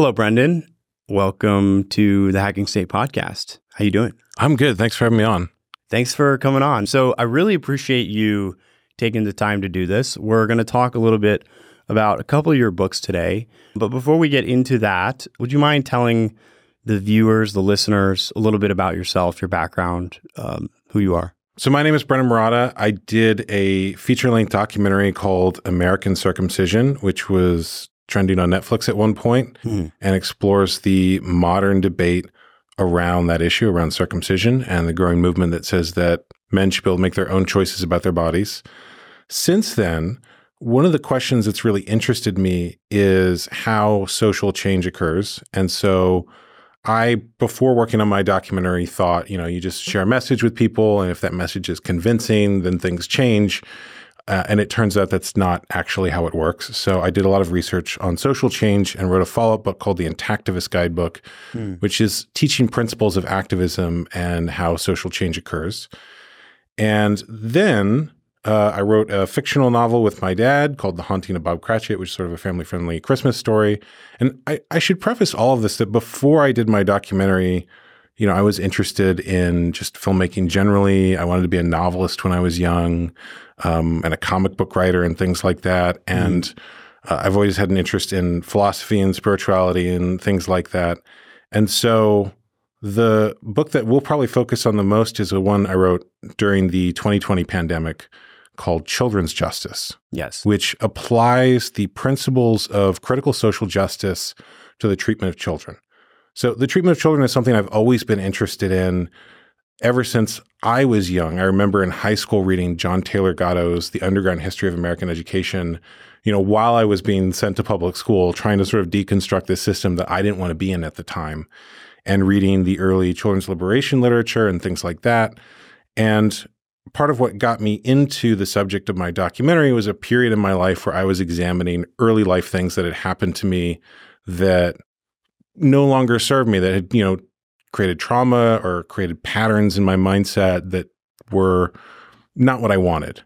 Hello, Brendon. Welcome to the Hacking State podcast. How you doing? I'm good. Thanks for having me on. Thanks for coming on. So, I really appreciate you taking the time to do this. We're going to talk a little bit about a couple of your books today. But before we get into that, would you mind telling the viewers, the listeners, a little bit about yourself, your background, um, who you are? So, my name is Brendon Marotta. I did a feature length documentary called American Circumcision, which was trending on Netflix at one point Hmm. and explores the modern debate around that issue, around circumcision, and the growing movement that says that men should be able to make their own choices about their bodies. Since then, one of the questions that's really interested me is how social change occurs. And so I, before working on my documentary, thought, you know, you just share a message with people, and if that message is convincing, then things change. Uh, and it turns out that's not actually how it works. So I did a lot of research on social change and wrote a follow up book called the Intactivist Guidebook, Hmm. which is teaching principles of activism and how social change occurs. And then uh, I wrote a fictional novel with my dad called The Haunting of Bob Cratchit, which is sort of a family friendly Christmas story. And I, I should preface all of this that before I did my documentary, you know, I was interested in just filmmaking generally. I wanted to be a novelist when I was young um, and a comic book writer and things like that. And uh, I've always had an interest in philosophy and spirituality and things like that. And so the book that we'll probably focus on the most is the one I wrote during the 2020 pandemic called Children's Justice, Yes. which applies the principles of critical social justice to the treatment of children. So, the treatment of children is something I've always been interested in ever since I was young. I remember in high school reading John Taylor Gatto's The Underground History of American Education, you know, while I was being sent to public school, trying to sort of deconstruct this system that I didn't want to be in at the time, and reading the early children's liberation literature and things like that. And part of what got me into the subject of my documentary was a period in my life where I was examining early life things that had happened to me that no longer served me, that had, you know, created trauma or created patterns in my mindset that were not what I wanted.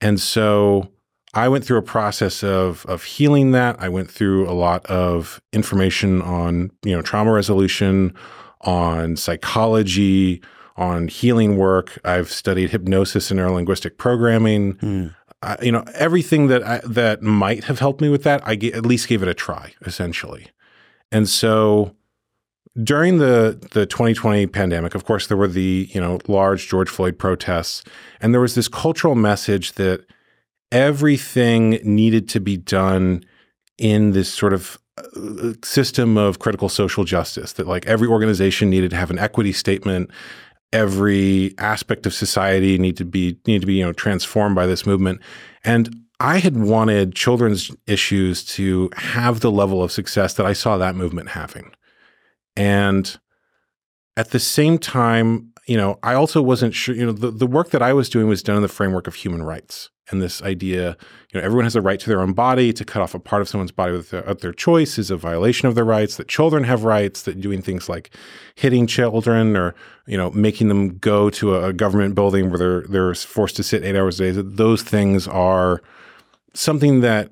And so I went through a process of of healing that. I went through a lot of information on, you know, trauma resolution, on psychology, on healing work. I've studied hypnosis and neurolinguistic programming. Uh, you know, everything that I, that might have helped me with that, I g- at least gave it a try, essentially. And so during the the 2020 pandemic, of course, there were the you know large George Floyd protests, and there was this cultural message that everything needed to be done in this sort of uh, system of critical social justice. That like every organization needed to have an equity statement, every aspect of society need to be need to be you know transformed by this movement, and I had wanted children's issues to have the level of success that I saw that movement having. And at the same time, you know, I also wasn't sure, you know, the, the work that I was doing was done in the framework of human rights. And this idea, you know, everyone has a right to their own body. To cut off a part of someone's body without their choice is a violation of their rights. That children have rights. That doing things like hitting children or you know making them go to a, a government building where they're they're forced to sit eight hours a day. That those things are something that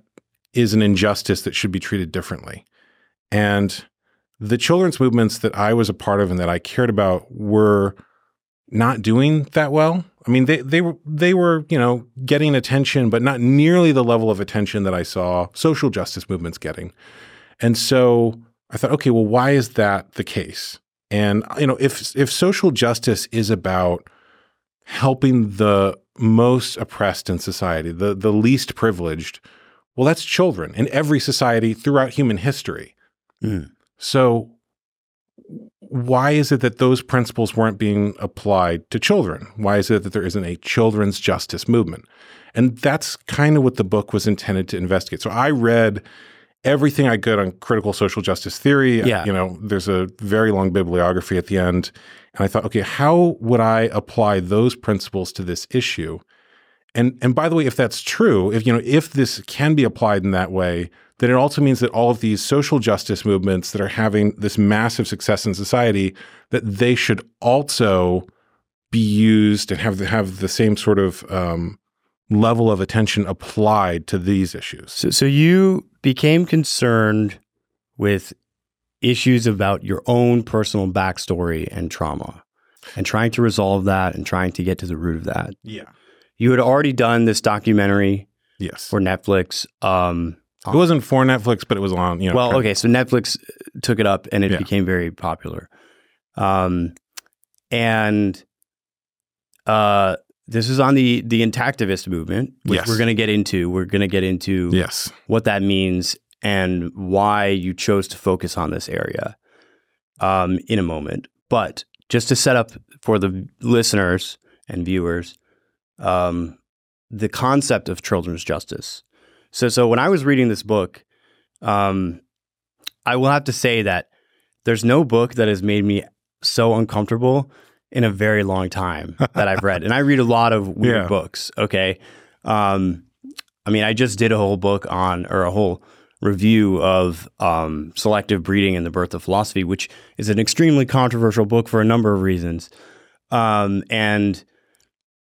is an injustice that should be treated differently. And the children's movements that I was a part of and that I cared about were not doing that well. I mean, they they were they were you know getting attention, but not nearly the level of attention that I saw social justice movements getting. And so I thought, okay, well, why is that the case? And you know, if if social justice is about helping the most oppressed in society, the the least privileged, well, that's children in every society throughout human history. Mm. So why is it that those principles weren't being applied to children? Why is it that there isn't a children's justice movement? And that's kind of what the book was intended to investigate. So I read everything I could on critical social justice theory. Yeah. You know, there's a very long bibliography at the end. And I thought, okay, how would I apply those principles to this issue? And and by the way, if that's true, if you know, if this can be applied in that way, then it also means that all of these social justice movements that are having this massive success in society, that they should also be used and have the, have the same sort of um, level of attention applied to these issues. So, so you became concerned with issues about your own personal backstory and trauma and trying to resolve that and trying to get to the root of that. Yeah. You had already done this documentary Yes. for Netflix. Um, it wasn't for Netflix, but it was on. You know. well, okay, so Netflix took it up and it Yeah. became very popular. Um, and uh, this is on the the intactivist movement, which Yes. we're going to get into. We're going to get into Yes. what that means and why you chose to focus on this area um, in a moment. But just to set up for the listeners and viewers, um, the concept of children's justice. So, so when I was reading this book, um, I will have to say that there's no book that has made me so uncomfortable in a very long time that I've read, and I read a lot of weird Yeah. books. Okay, um, I mean, I just did a whole book on or a whole review of um, selective breeding and the birth of philosophy, which is an extremely controversial book for a number of reasons. Um, and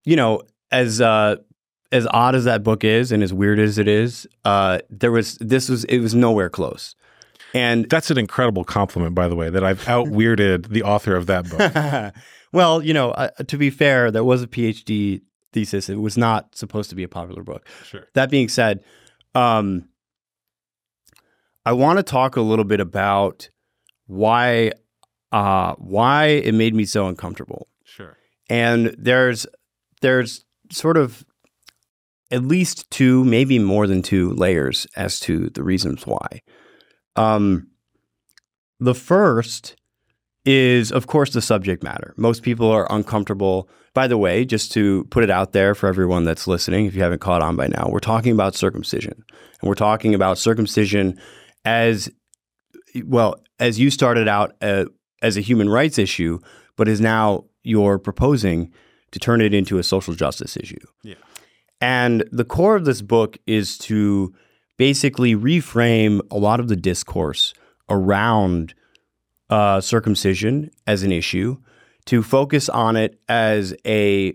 you know, as uh, as odd as that book is, and as weird as it is, uh, there was this was it was nowhere close. And That's an incredible compliment, by the way, that I've out weirded the author of that book. well, you know, uh, to be fair, that was a PhD thesis. It was not supposed to be a popular book. Sure. That being said, um, I want to talk a little bit about why uh, why it made me so uncomfortable. Sure. And there's there's sort of at least two, maybe more than two layers as to the reasons why. Um, the first is, of course, the subject matter. Most people are uncomfortable. By the way, just to put it out there for everyone that's listening, if you haven't caught on by now, we're talking about circumcision. And we're talking about circumcision as well, as you started out uh, as a human rights issue, but is now you're proposing to turn it into a social justice issue. Yeah. And the core of this book is to basically reframe a lot of the discourse around uh, circumcision as an issue, to focus on it as a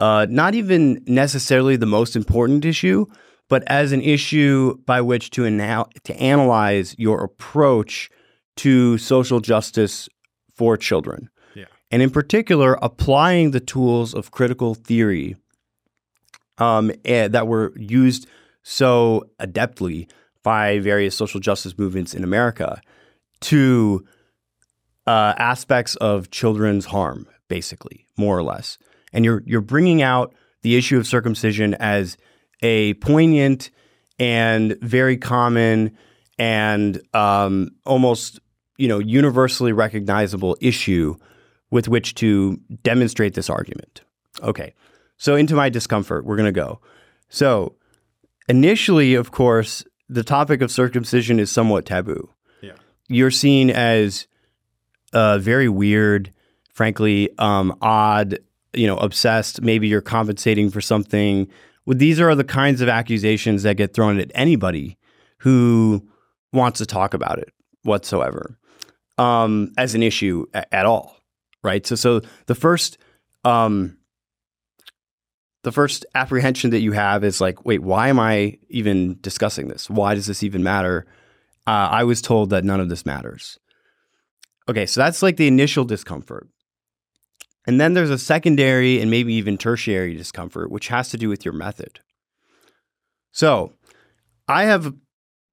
uh, not even necessarily the most important issue, but as an issue by which to anal- to analyze your approach to social justice for children. Yeah. And in particular, applying the tools of critical theory um, eh, that were used so adeptly by various social justice movements in America to uh, aspects of children's harm, basically, more or less. And you're you're bringing out the issue of circumcision as a poignant and very common and um, almost you know universally recognizable issue with which to demonstrate this argument. Okay, so into my discomfort, we're going to go. So initially, of course, the topic of circumcision is somewhat taboo. Yeah. You're seen as uh, very weird, frankly, um, odd, you know, obsessed. Maybe you're compensating for something. Well, these are the kinds of accusations that get thrown at anybody who wants to talk about it whatsoever um, as an issue a- at all, right? So, so the first, um, the first apprehension that you have is like, wait, why am I even discussing this? Why does this even matter? Uh, I was told that none of this matters. Okay, so that's like the initial discomfort. And then there's a secondary and maybe even tertiary discomfort, which has to do with your method. So I have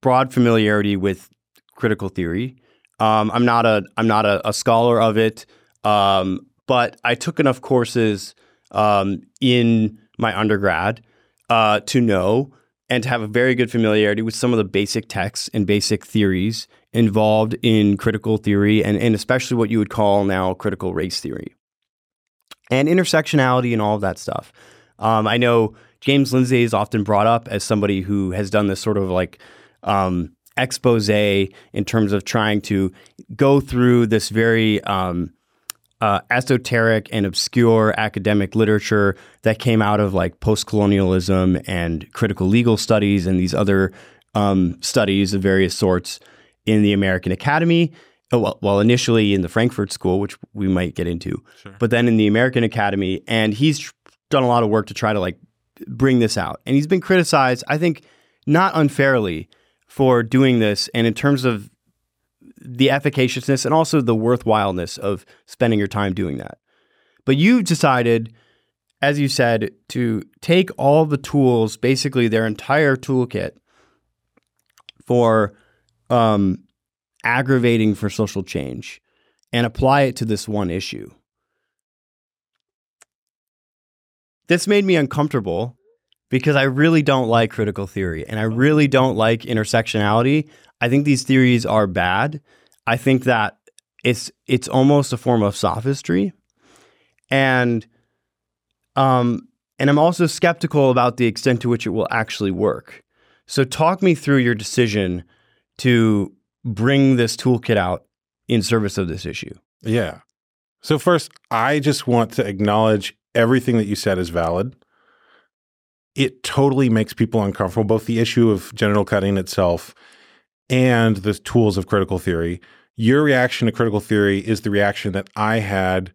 broad familiarity with critical theory. Um, I'm not a I'm not a, a scholar of it, um, but I took enough courses um, in my undergrad uh, to know and to have a very good familiarity with some of the basic texts and basic theories involved in critical theory and, and especially what you would call now critical race theory and intersectionality and all of that stuff. Um, I know James Lindsay is often brought up as somebody who has done this sort of like um, expose in terms of trying to go through this very um, uh, esoteric and obscure academic literature that came out of like post colonialism and critical legal studies and these other um, studies of various sorts in the American Academy. uh, Well, well, initially in the Frankfurt School, which we might get into, Sure. but then in the American Academy, and he's done a lot of work to try to like bring this out. And he's been criticized, I think, not unfairly for doing this. And in terms of the efficaciousness and also the worthwhileness of spending your time doing that. But you've decided, as you said, to take all the tools, basically their entire toolkit for um, aggravating for social change, and apply it to this one issue. This made me uncomfortable because I really don't like critical theory and I really don't like intersectionality. I think these theories are bad. I think that it's it's almost a form of sophistry. And um and I'm also skeptical about the extent to which it will actually work. So talk me through your decision to bring this toolkit out in service of this issue. Yeah. So first, I just want to acknowledge everything that you said is valid it totally makes people uncomfortable, both the issue of genital cutting itself and the tools of critical theory. Your reaction to critical theory is the reaction that I had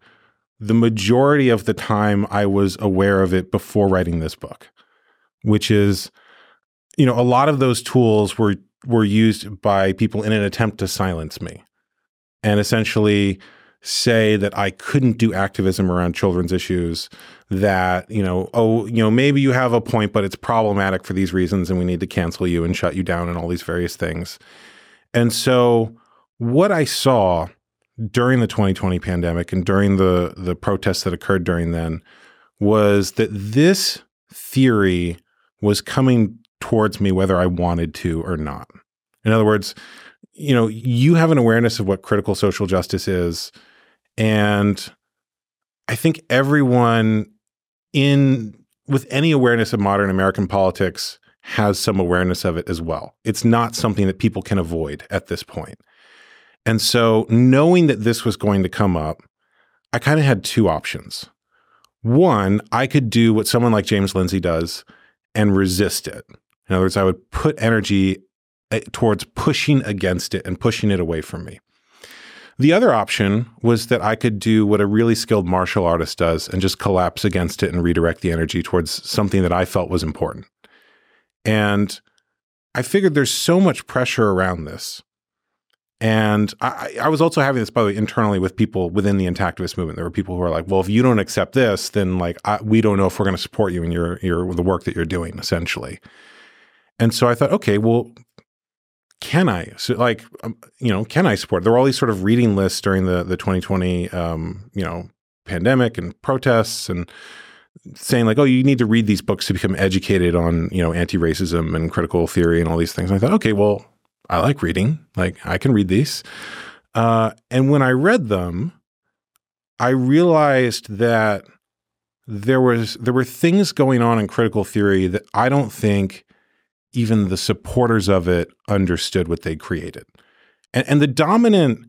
the majority of the time I was aware of it before writing this book, which is, you know, a lot of those tools were were used by people in an attempt to silence me. And essentially say that I couldn't do activism around children's issues, that, you know, oh, you know, maybe you have a point, but it's problematic for these reasons and we need to cancel you and shut you down and all these various things. And so what I saw during the 2020 pandemic and during the the protests that occurred during then was that this theory was coming towards me whether I wanted to or not. In other words, you know, you have an awareness of what critical social justice is and I think everyone in with any awareness of modern American politics has some awareness of it as well. It's not something that people can avoid at this point. And so, knowing that this was going to come up, I kind of had two options. One, I could do what someone like James Lindsay does and resist it. In other words, I would put energy eh, towards pushing against it and pushing it away from me. The other option was that I could do what a really skilled martial artist does and just collapse against it and redirect the energy towards something that I felt was important. And I figured there's so much pressure around this. And I, I, was also having this, by the way, internally with people within the intactivist movement. There were people who were like, "Well, if you don't accept this, then like I, we don't know if we're going to support you in your your the work that you're doing." Essentially, and so I thought, okay, well, can I like um, you know can I support? There were all these sort of reading lists during the the 2020 um, you know pandemic and protests and saying like oh you need to read these books to become educated on you know anti-racism and critical theory and all these things. And I thought okay well I like reading like I can read these. Uh, and when I read them, I realized that there was there were things going on in critical theory that I don't think even the supporters of it understood what they created. And, and the dominant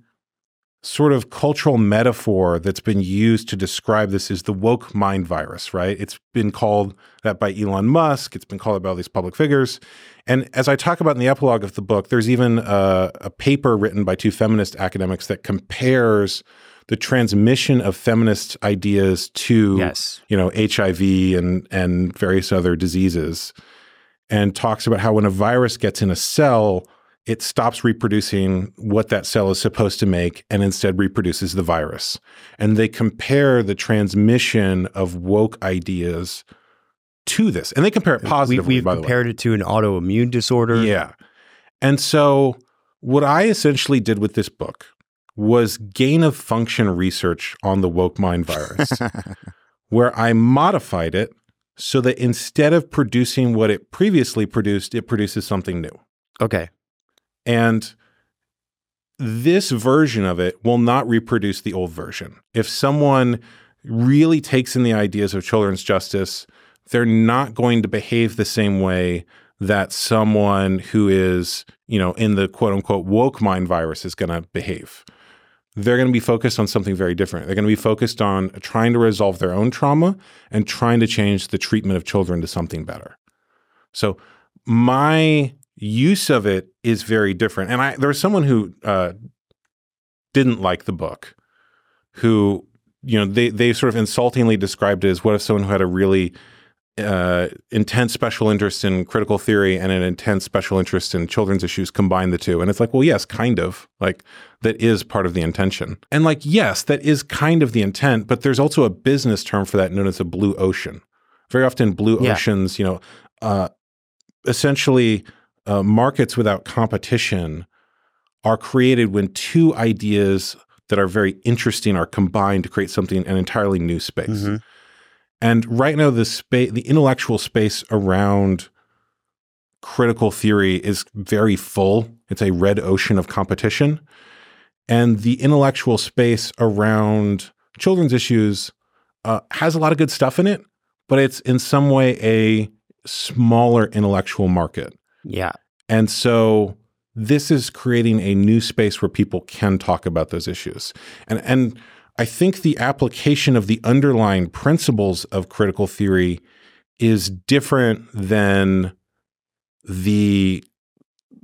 sort of cultural metaphor that's been used to describe this is the woke mind virus, right? It's been called that by Elon Musk. It's been called by all these public figures. And as I talk about in the epilogue of the book, there's even a, a paper written by two feminist academics that compares the transmission of feminist ideas to, yes. you know, HIV and and various other diseases and talks about how when a virus gets in a cell, it stops reproducing what that cell is supposed to make and instead reproduces the virus. And they compare the transmission of woke ideas to this. And they compare it positively, we, have compared it to an autoimmune disorder. Yeah. And so what I essentially did with this book was gain of function research on the woke mind virus, where I modified it so that instead of producing what it previously produced, it produces something new. Okay. And this version of it will not reproduce the old version. If someone really takes in the ideas of children's justice, they're not going to behave the same way that someone who is, you know, in the quote unquote woke mind virus is going to behave they're going to be focused on something very different. They're going to be focused on trying to resolve their own trauma and trying to change the treatment of children to something better. So my use of it is very different. And I there was someone who uh, didn't like the book, who you know they they sort of insultingly described it as what if someone who had a really uh, intense special interest in critical theory and an intense special interest in children's issues combine the two. And it's like well yes kind of. Like that is part of the intention. And like yes that is kind of the intent but there's also a business term for that known as a blue ocean. Very often blue Yeah. oceans you know uh, essentially uh, markets without competition are created when two ideas that are very interesting are combined to create something an entirely new space. Mhm. And right now, the space, the intellectual space around critical theory is very full. It's a red ocean of competition, and the intellectual space around children's issues uh, has a lot of good stuff in it, but it's in some way a smaller intellectual market. Yeah. And so this is creating a new space where people can talk about those issues. And and I think the application of the underlying principles of critical theory is different than the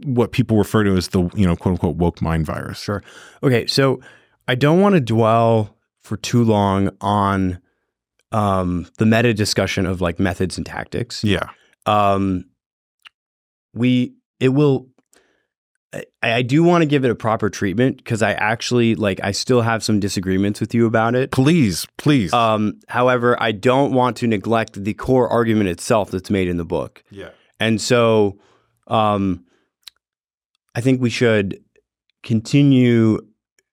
what people refer to as the, you know, quote unquote woke mind virus. Sure. Okay, so I don't want to dwell for too long on um, the meta discussion of like methods and tactics. Yeah. Um, we it will. I, I do want to give it a proper treatment because I actually like I still have some disagreements with you about it. Please, please. Um, however, I don't want to neglect the core argument itself that's made in the book. yeah. And so um, I think we should continue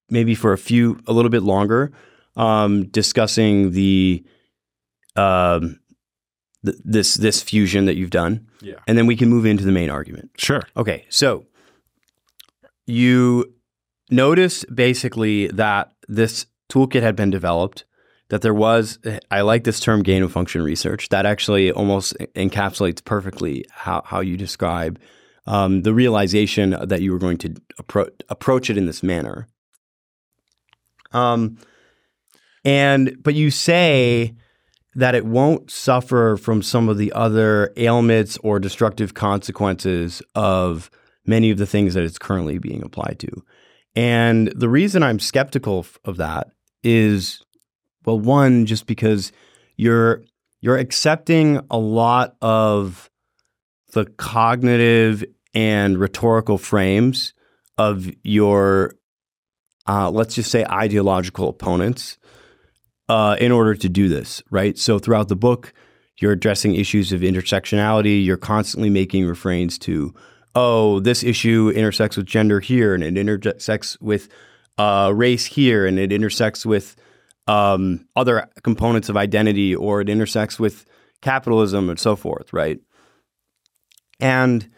maybe for a few, a little bit longer, um, discussing the um, th- this this fusion that you've done, Yeah. and then we can move into the main argument. Sure. Okay, so you notice basically that this toolkit had been developed, that there was, I like this term gain of function research, that actually almost encapsulates perfectly how, how you describe um, the realization that you were going to appro- approach it in this manner. Um, and, but you say that it won't suffer from some of the other ailments or destructive consequences of many of the things that it's currently being applied to. And the reason I'm skeptical of that is well one just because you're you're accepting a lot of the cognitive and rhetorical frames of your uh, let's just say ideological opponents uh, in order to do this, right? So throughout the book, you're addressing issues of intersectionality. You're constantly making refrains to, oh, this issue intersects with gender here, and it intersects with uh, race here, and it intersects with um, other components of identity, or it intersects with capitalism and so forth, right? And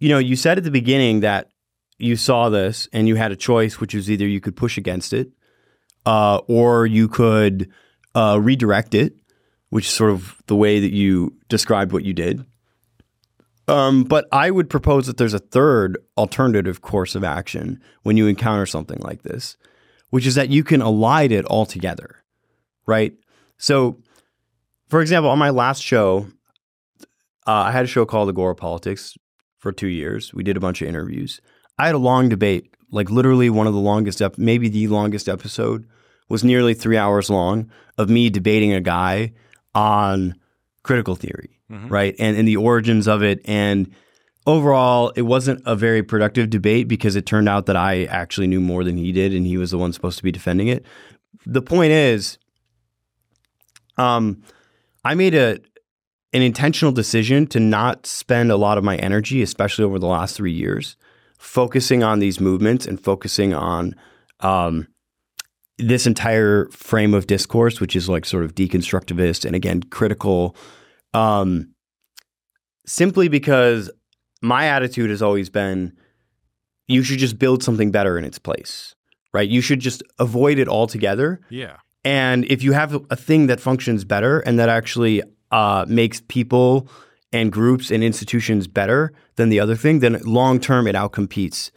you know, you said at the beginning that you saw this and you had a choice, which was either you could push against it uh, or you could uh, redirect it, which is sort of the way that you described what you did. Um, but I would propose that there's a third alternative course of action when you encounter something like this, which is that you can align it altogether, right? So, for example, on my last show, uh, I had a show called Agora Politics for two years. We did a bunch of interviews. I had a long debate, like literally one of the longest, ep- maybe the longest episode was nearly three hours long of me debating a guy on critical theory, right? And, and the origins of it. And overall, it wasn't a very productive debate because it turned out that I actually knew more than he did and he was the one supposed to be defending it. The point is, um, I made a an intentional decision to not spend a lot of my energy, especially over the last three years, focusing on these movements and focusing on um, this entire frame of discourse, which is like sort of deconstructivist and again critical, um, simply because my attitude has always been you should just build something better in its place, right? You should just avoid it altogether. Yeah. And if you have a thing that functions better and that actually uh, makes people and groups and institutions better than the other thing, then long term it outcompetes,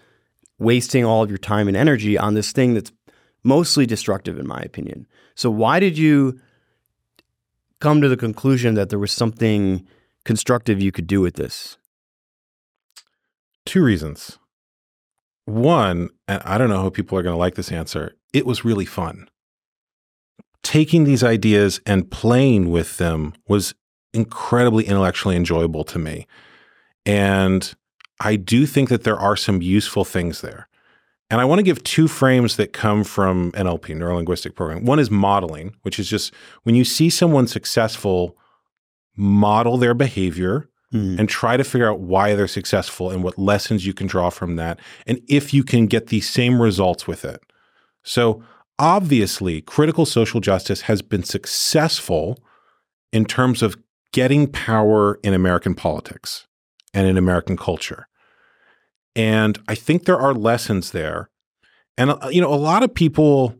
wasting all of your time and energy on this thing that's mostly destructive, in my opinion. So, why did you come to the conclusion that there was something constructive you could do with this? Two reasons. One, and I don't know how people are going to like this answer, it was really fun. Taking these ideas and playing with them was incredibly intellectually enjoyable to me. And I do think that there are some useful things there. And I want to give two frames that come from NLP, neuro linguistic programming. One is modeling, which is just when you see someone successful, model their behavior Mm. and try to figure out why they're successful and what lessons you can draw from that. And if you can get the same results with it. So, obviously, critical social justice has been successful in terms of getting power in American politics and in American culture. And I think there are lessons there. And, uh, you know, a lot of people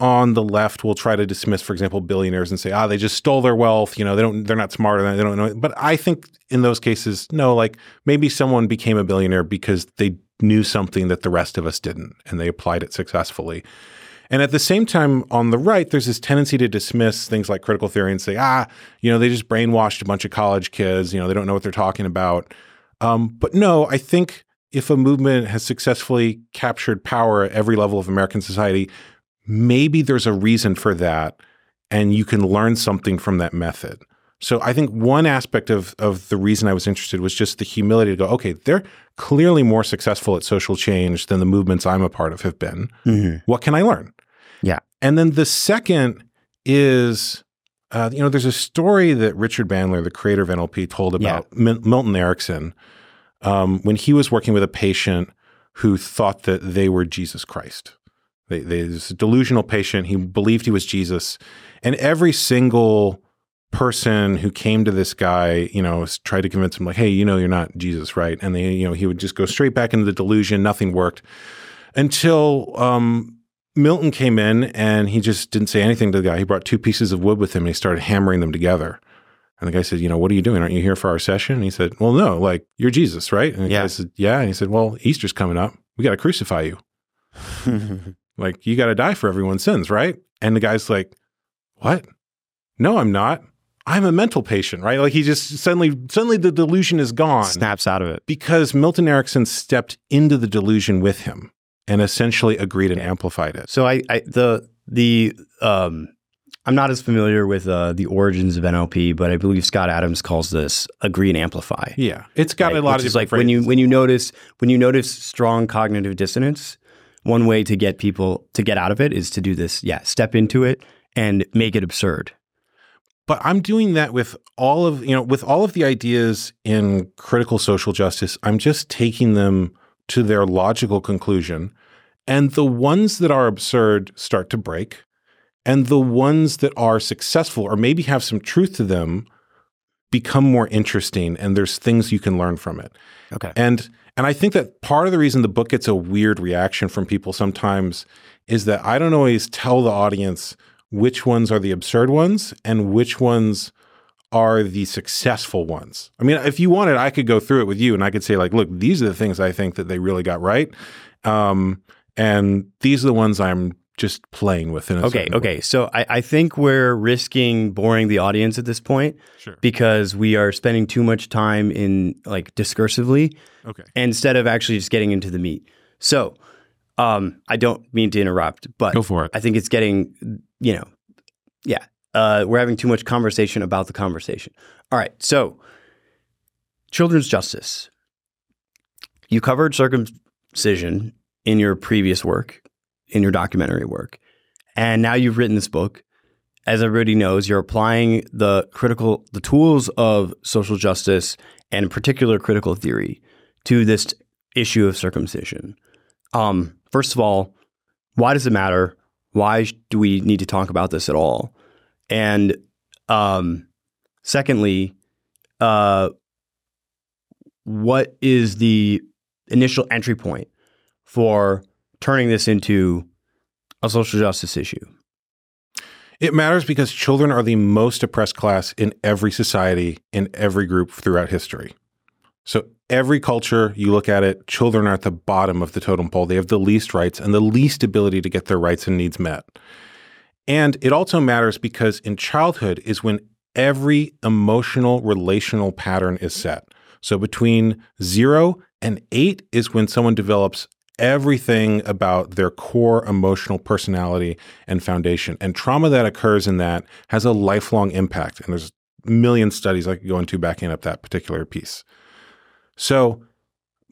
on the left will try to dismiss, for example, billionaires and say, ah, they just stole their wealth. You know, they don't, they're not smarter than they don't know. But I think in those cases, no, like maybe someone became a billionaire because they knew something that the rest of us didn't and they applied it successfully. And at the same time, on the right, there's this tendency to dismiss things like critical theory and say, ah, you know, they just brainwashed a bunch of college kids. You know, they don't know what they're talking about. Um, but no, I think if a movement has successfully captured power at every level of American society, maybe there's a reason for that and you can learn something from that method. So I think one aspect of of the reason I was interested was just the humility to go, okay, they're clearly more successful at social change than the movements I'm a part of have been. Mhm. What can I learn? Yeah. And then the second is, uh, you know, there's a story that Richard Bandler, the creator of NLP, told Yeah. about Milton Erickson um, when he was working with a patient who thought that they were Jesus Christ. They, they, this delusional patient. He believed he was Jesus, and every single person who came to this guy, you know, tried to convince him, like, "Hey, you know, you're not Jesus, right?" And they, you know, he would just go straight back into the delusion. Nothing worked until um, Milton came in, and he just didn't say anything to the guy. He brought two pieces of wood with him, and he started hammering them together. And the guy said, "You know, what are you doing? Aren't you here for our session?" And he said, "Well, no. Like, you're Jesus, right?" And the Yeah. guy said, "Yeah." And he said, "Well, Easter's coming up. We got to crucify you." Like, you got to die for everyone's sins, right? And the guy's like, What? No, I'm not. I'm a mental patient, right? Like he just suddenly, suddenly the delusion is gone Snaps out of it. because Milton Erickson stepped into the delusion with him and essentially agreed and amplified it. So I, I the the um I'm not as familiar with uh, the origins of NLP, but I believe Scott Adams calls this agree and amplify. Yeah, it's got right? a lot Which of is different like when you when you notice when you notice strong cognitive dissonance, one way to get people to get out of it is to do this. Yeah, step into it and make it absurd. but I'm doing that with all of you know with all of the ideas in critical social justice. I'm just taking them to their logical conclusion, and the ones that are absurd start to break, and the ones that are successful or maybe have some truth to them become more interesting, and there's things you can learn from it. Okay. And and I think that part of the reason the book gets a weird reaction from people sometimes is that I don't always tell the audience which ones are the absurd ones and which ones are the successful ones. I mean, if you wanted, I could go through it with you and I could say, like, look, these are the things I think that they really got right. Um, and these are the ones I'm just playing with. In a Okay. certain way. Okay. So I, I think we're risking boring the audience at this point Sure. because we are spending too much time in like discursively Okay. instead of actually just getting into the meat. So um, I don't mean to interrupt, but Go for it. I think it's getting, you know, yeah, uh, we're having too much conversation about the conversation. All right, so children's justice. You covered circumcision in your previous work, in your documentary work, and now you've written this book. As everybody knows, you're applying the critical, the tools of social justice and in particular critical theory to this issue of circumcision. Um, first of all, why does it matter? Why do we need to talk about this at all? And um, secondly, uh, what is the initial entry point for turning this into a social justice issue? It matters because children are the most oppressed class in every society, in every group throughout history. So, every culture you look at it, children are at the bottom of the totem pole. They have the least rights and the least ability to get their rights and needs met. And it also matters because in childhood is when every emotional relational pattern is set. So, between zero and eight is when someone develops everything about their core emotional personality and foundation. And trauma that occurs in that has a lifelong impact. And there's million studies I could go into backing up that particular piece. So,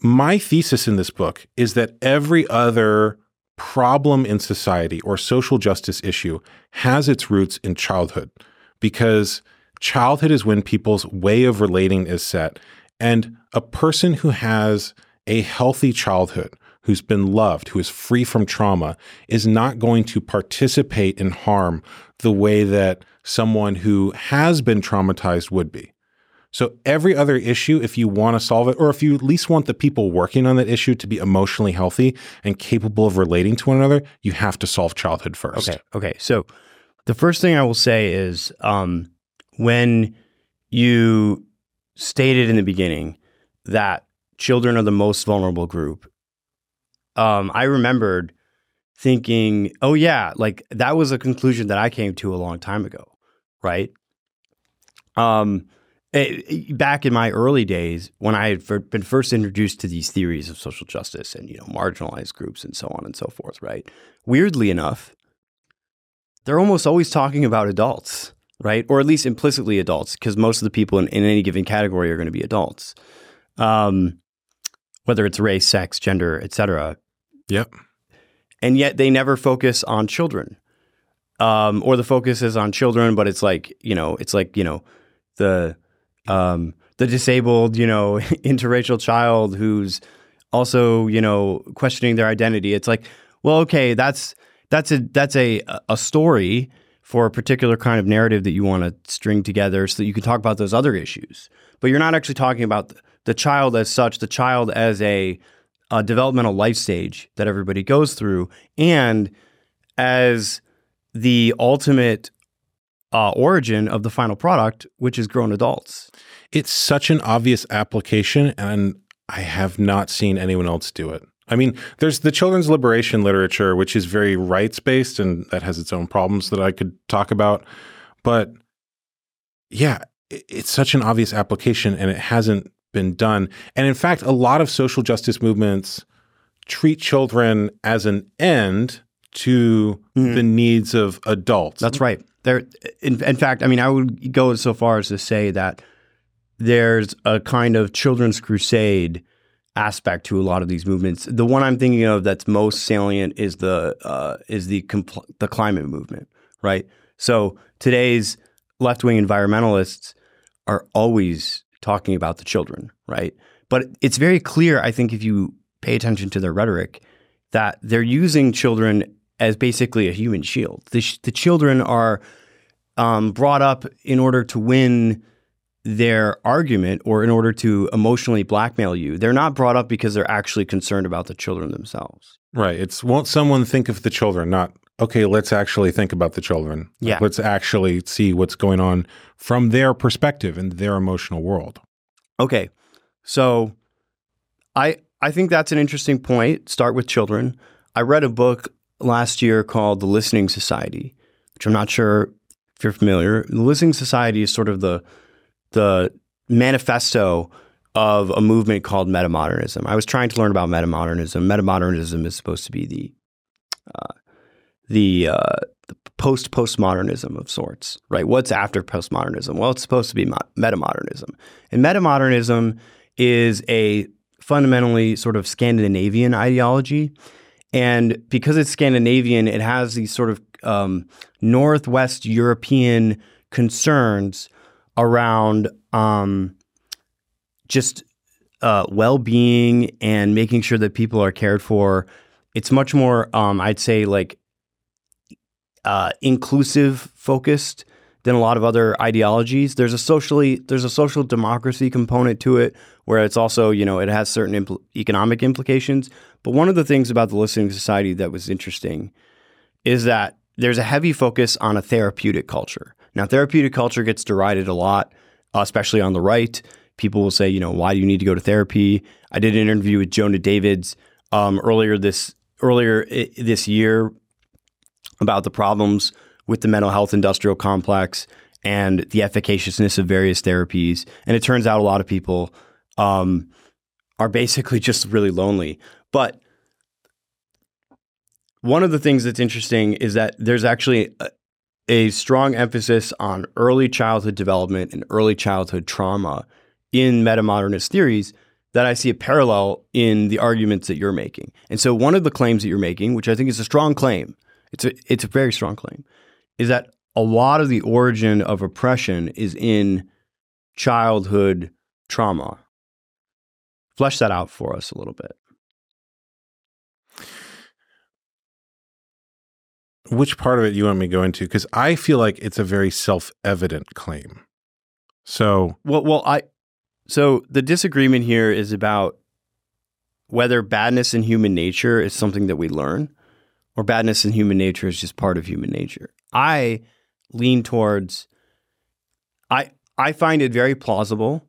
my thesis in this book is that every other problem in society or social justice issue has its roots in childhood because childhood is when people's way of relating is set. And a person who has a healthy childhood, who's been loved, who is free from trauma, is not going to participate in harm the way that someone who has been traumatized would be. So every other issue, if you want to solve it, or if you at least want the people working on that issue to be emotionally healthy and capable of relating to one another, you have to solve childhood first. Okay. Okay. So the first thing I will say is um, when you stated in the beginning that children are the most vulnerable group, um, I remembered thinking, oh, yeah, like that was a conclusion that I came to a long time ago, right? Um, it, it, back in my early days, when I had been first introduced to these theories of social justice and you know marginalized groups and so on and so forth, right? Weirdly enough, they're almost always talking about adults, right? Or at least implicitly adults, because most of the people in, in, any given category are going to be adults, um, whether it's race, sex, gender, etc. Yep. And yet they never focus on children, um, or the focus is on children, but it's like you know, it's like you know, the um, the disabled, you know, interracial child who's also, you know, questioning their identity. It's like, well, okay, that's that's a that's a a story for a particular kind of narrative that you want to string together so that you can talk about those other issues. But you're not actually talking about the child as such, the child as a, a developmental life stage that everybody goes through, and as the ultimate uh, origin of the final product, which is grown adults. It's such an obvious application, and I have not seen anyone else do it. I mean, there's the children's liberation literature, which is very rights based and that has its own problems that I could talk about. But yeah, it's such an obvious application and it hasn't been done. And in fact, a lot of social justice movements treat children as an end to mm. the needs of adults. That's right. There, in, in fact, I mean, I would go so far as to say that there's a kind of children's crusade aspect to a lot of these movements. The one I'm thinking of that's most salient is the uh, is the compl- the climate movement, right? So today's left wing environmentalists are always talking about the children, right? But it's very clear, I think, if you pay attention to their rhetoric, that they're using children as basically a human shield. The, sh- the children are um, brought up in order to win their argument or in order to emotionally blackmail you. They're not brought up because they're actually concerned about the children themselves. Right. It's won't someone think of the children, not okay, let's actually think about the children. Yeah. Let's actually see what's going on from their perspective and their emotional world. Okay. So I I think that's an interesting point. Start with children. I read a book last year called The Listening Society, which I'm not sure if you're familiar. The Listening Society is sort of the the manifesto of a movement called metamodernism. I was trying to learn about metamodernism. Metamodernism is supposed to be the uh, the, uh, post postmodernism of sorts, right? What's after postmodernism? Well, it's supposed to be mo- metamodernism, and metamodernism is a fundamentally sort of Scandinavian ideology and because it's Scandinavian, it has these sort of um, Northwest European concerns around um, just uh, well being and making sure that people are cared for. It's much more, um, I'd say, like uh, inclusive focused than a lot of other ideologies. There's a socially there's a social democracy component to it where it's also you know it has certain impl- economic implications. But one of the things about the listening society that was interesting is that there's a heavy focus on a therapeutic culture. Now, therapeutic culture gets derided a lot, especially on the right. People will say, you know, why do you need to go to therapy? I did an interview with Jonah Davids um, earlier this earlier this year about the problems with the mental health industrial complex and the efficaciousness of various therapies. And it turns out a lot of people um, are basically just really lonely. But one of the things that's interesting is that there's actually a, a strong emphasis on early childhood development and early childhood trauma in metamodernist theories that I see a parallel in the arguments that you're making. And so one of the claims that you're making, which I think is a strong claim, it's a it's a very strong claim, is that a lot of the origin of oppression is in childhood trauma. Flesh that out for us a little bit. Which part of it you want me to go into? Because I feel like it's a very self-evident claim. So, Well, well, I so the disagreement here is about whether badness in human nature is something that we learn or badness in human nature is just part of human nature. I lean towards I I find it very plausible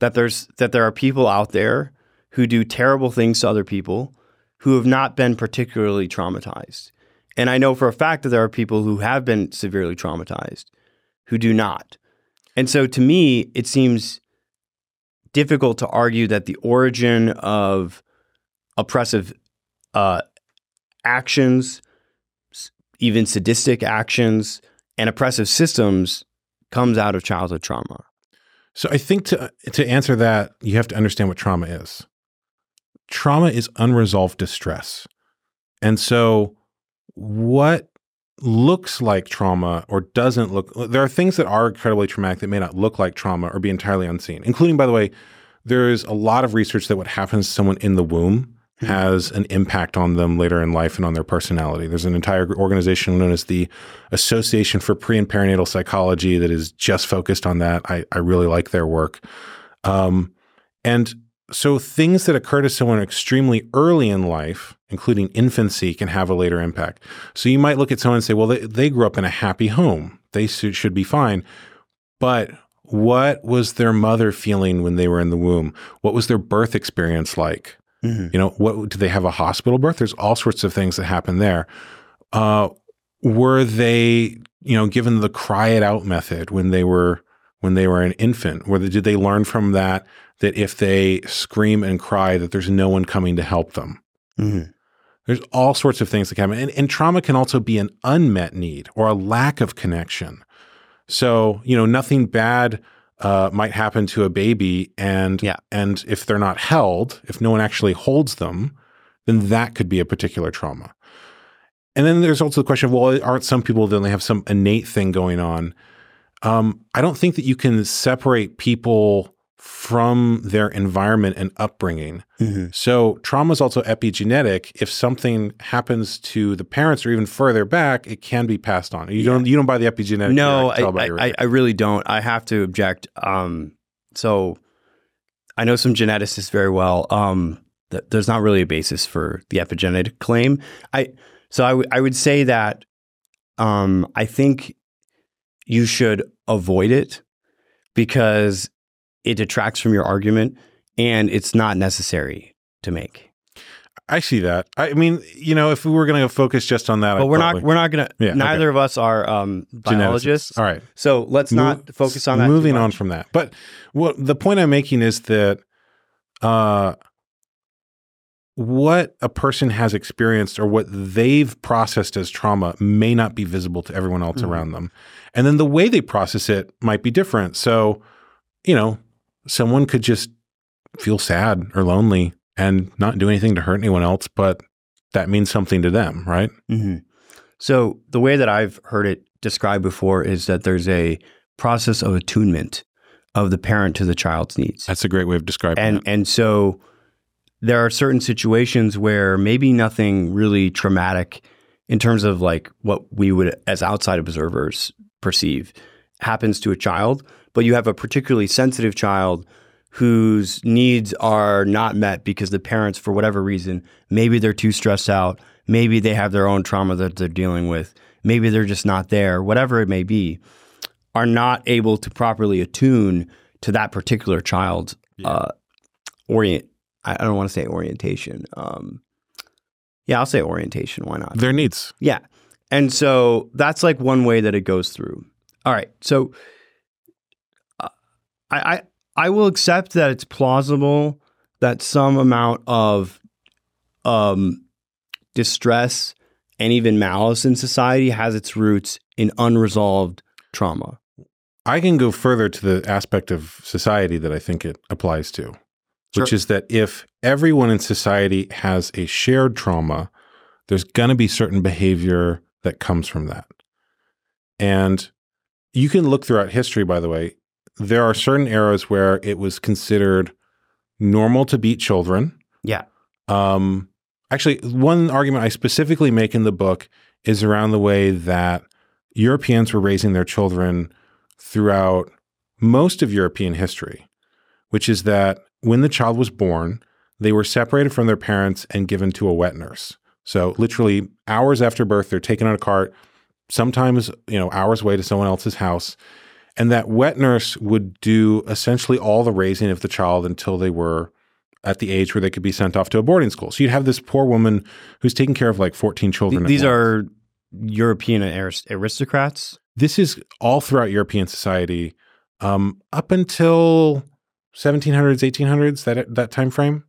that there's that there are people out there who do terrible things to other people who have not been particularly traumatized. And I know for a fact that there are people who have been severely traumatized who do not. And so to me, it seems difficult to argue that the origin of oppressive uh, actions, even sadistic actions, and oppressive systems comes out of childhood trauma. so I think to to answer that, you have to understand what trauma is. Trauma is unresolved distress. And so what looks like trauma or doesn't look there are things that are incredibly traumatic that may not look like trauma or be entirely unseen including by the way there's a lot of research that what happens to someone in the womb has an impact on them later in life and on their personality. There's an entire organization known as the Association for Pre and Perinatal Psychology that is just focused on that. I, I really like their work. Um, and so things that occur to someone extremely early in life, including infancy, can have a later impact. So you might look at someone and say, well, they, they grew up in a happy home. They should should be fine. But what was their mother feeling when they were in the womb? What was their birth experience like? You know, what do they have a hospital birth? There's all sorts of things that happen there. Uh, were they, you know, given the cry it out method when they were when they were an infant? Were they, did they learn from that that if they scream and cry that there's no one coming to help them? Mhm. There's all sorts of things that in. And, and trauma can also be an unmet need or a lack of connection. So, you know, nothing bad uh, might happen to a baby, and Yeah. and if they're not held, if no one actually holds them, then that could be a particular trauma. And then there's also the question of well, aren't some people then they have some innate thing going on? Um, I don't think that you can separate people from their environment and upbringing. Mhm. So trauma is also epigenetic. If something happens to the parents or even further back, it can be passed on. You don't you don't buy the epigenetic. No, theory, can tell I, I, I, I really don't. I have to object. Um, so I know some geneticists very well. Um, th- there's not really a basis for the epigenetic claim. I so I, w- I would say that um, I think you should avoid it because it detracts from your argument and it's not necessary to make. I see that. I mean, you know, if we were going to focus just on that, But I'd we're not we're not gonna. Yeah, neither of us are um, geneticists. biologists. All right. So let's not focus on that. Moving on from that, but what the point I'm making is that uh, what a person has experienced or what they've processed as trauma may not be visible to everyone else Mhm. around them, and then the way they process it might be different. So, you know, someone could just feel sad or lonely and not do anything to hurt anyone else, but that means something to them, right? hmm So the way that I've heard it described before is that there's a process of attunement of the parent to the child's needs, That's a great way of describing and it. and so there are certain situations where maybe nothing really traumatic in terms of like what we would as outside observers perceive happens to a child, but you have a particularly sensitive child whose needs are not met because the parents, for whatever reason, maybe they're too stressed out, maybe they have their own trauma that they're dealing with, maybe they're just not there, whatever it may be, are not able to properly attune to that particular child's uh, orient. I I don't want to say orientation. Um, yeah, I'll say orientation. Why not? Their needs. Yeah. And so that's like one way that it goes through. All right. So I, I I will accept that it's plausible that some amount of um, distress and even malice in society has its roots in unresolved trauma. I can go further to the aspect of society that I think it applies to, Sure. which is that if everyone in society has a shared trauma, there's going to be certain behavior that comes from that. And you can look throughout history, by the way, there are certain eras where it was considered normal to beat children. Yeah. Um, actually, one argument I specifically make in the book is around the way that Europeans were raising their children throughout most of European history, which is that when the child was born, they were separated from their parents and given to a wet nurse. So literally hours after birth, they're taken on a cart, sometimes, you know, hours away to someone else's house. And that wet nurse would do essentially all the raising of the child until they were at the age where they could be sent off to a boarding school. So you'd have this poor woman who's taking care of like 14 children. Th- these are European arist- aristocrats. this is all throughout European society um, up until 1700s, 1800s, that that time frame.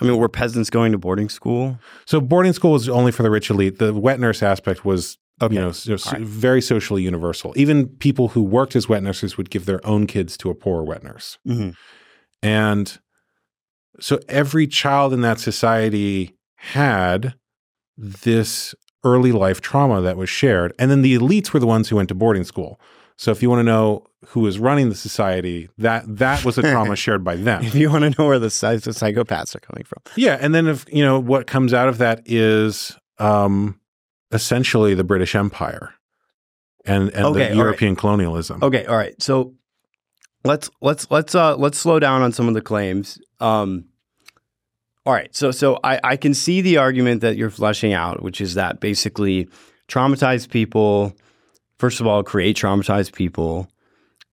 I mean, were peasants going to boarding school? So boarding school was only for the rich elite. The wet nurse aspect was, Okay. you know, so- right. very socially universal. Even people who worked as wet nurses would give their own kids to a poor wet nurse. Mm-hmm. And so every child in that society had this early life trauma that was shared. And then the elites were the ones who went to boarding school. So if you want to know who was running the society, that that was a trauma shared by them. If you want to know where the psychopaths are coming from, Yeah, and then if you know what comes out of that is um essentially the British Empire and and Okay, the right. European colonialism. Okay, all right. So let's let's let's uh let's slow down on some of the claims. Um all right. So so I I can see the argument that you're fleshing out, which is that basically traumatized people first of all create traumatized people.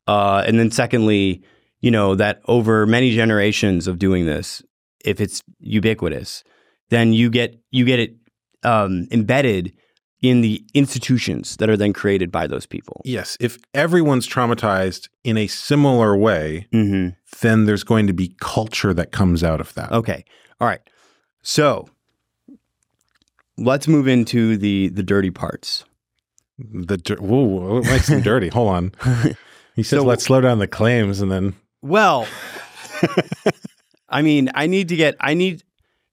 Uh and then secondly, you know, that over many generations of doing this, if it's ubiquitous, then you get you get it um embedded in the institutions that are then created by those people. Yes, if everyone's traumatized in a similar way, Mm-hmm. then there's going to be culture that comes out of that. Okay. All right. So let's move into the the dirty parts. The dir- whoa, what makes them dirty? Hold on. He said, So- "Let's slow down the claims," and then Well, I mean, I need to get I need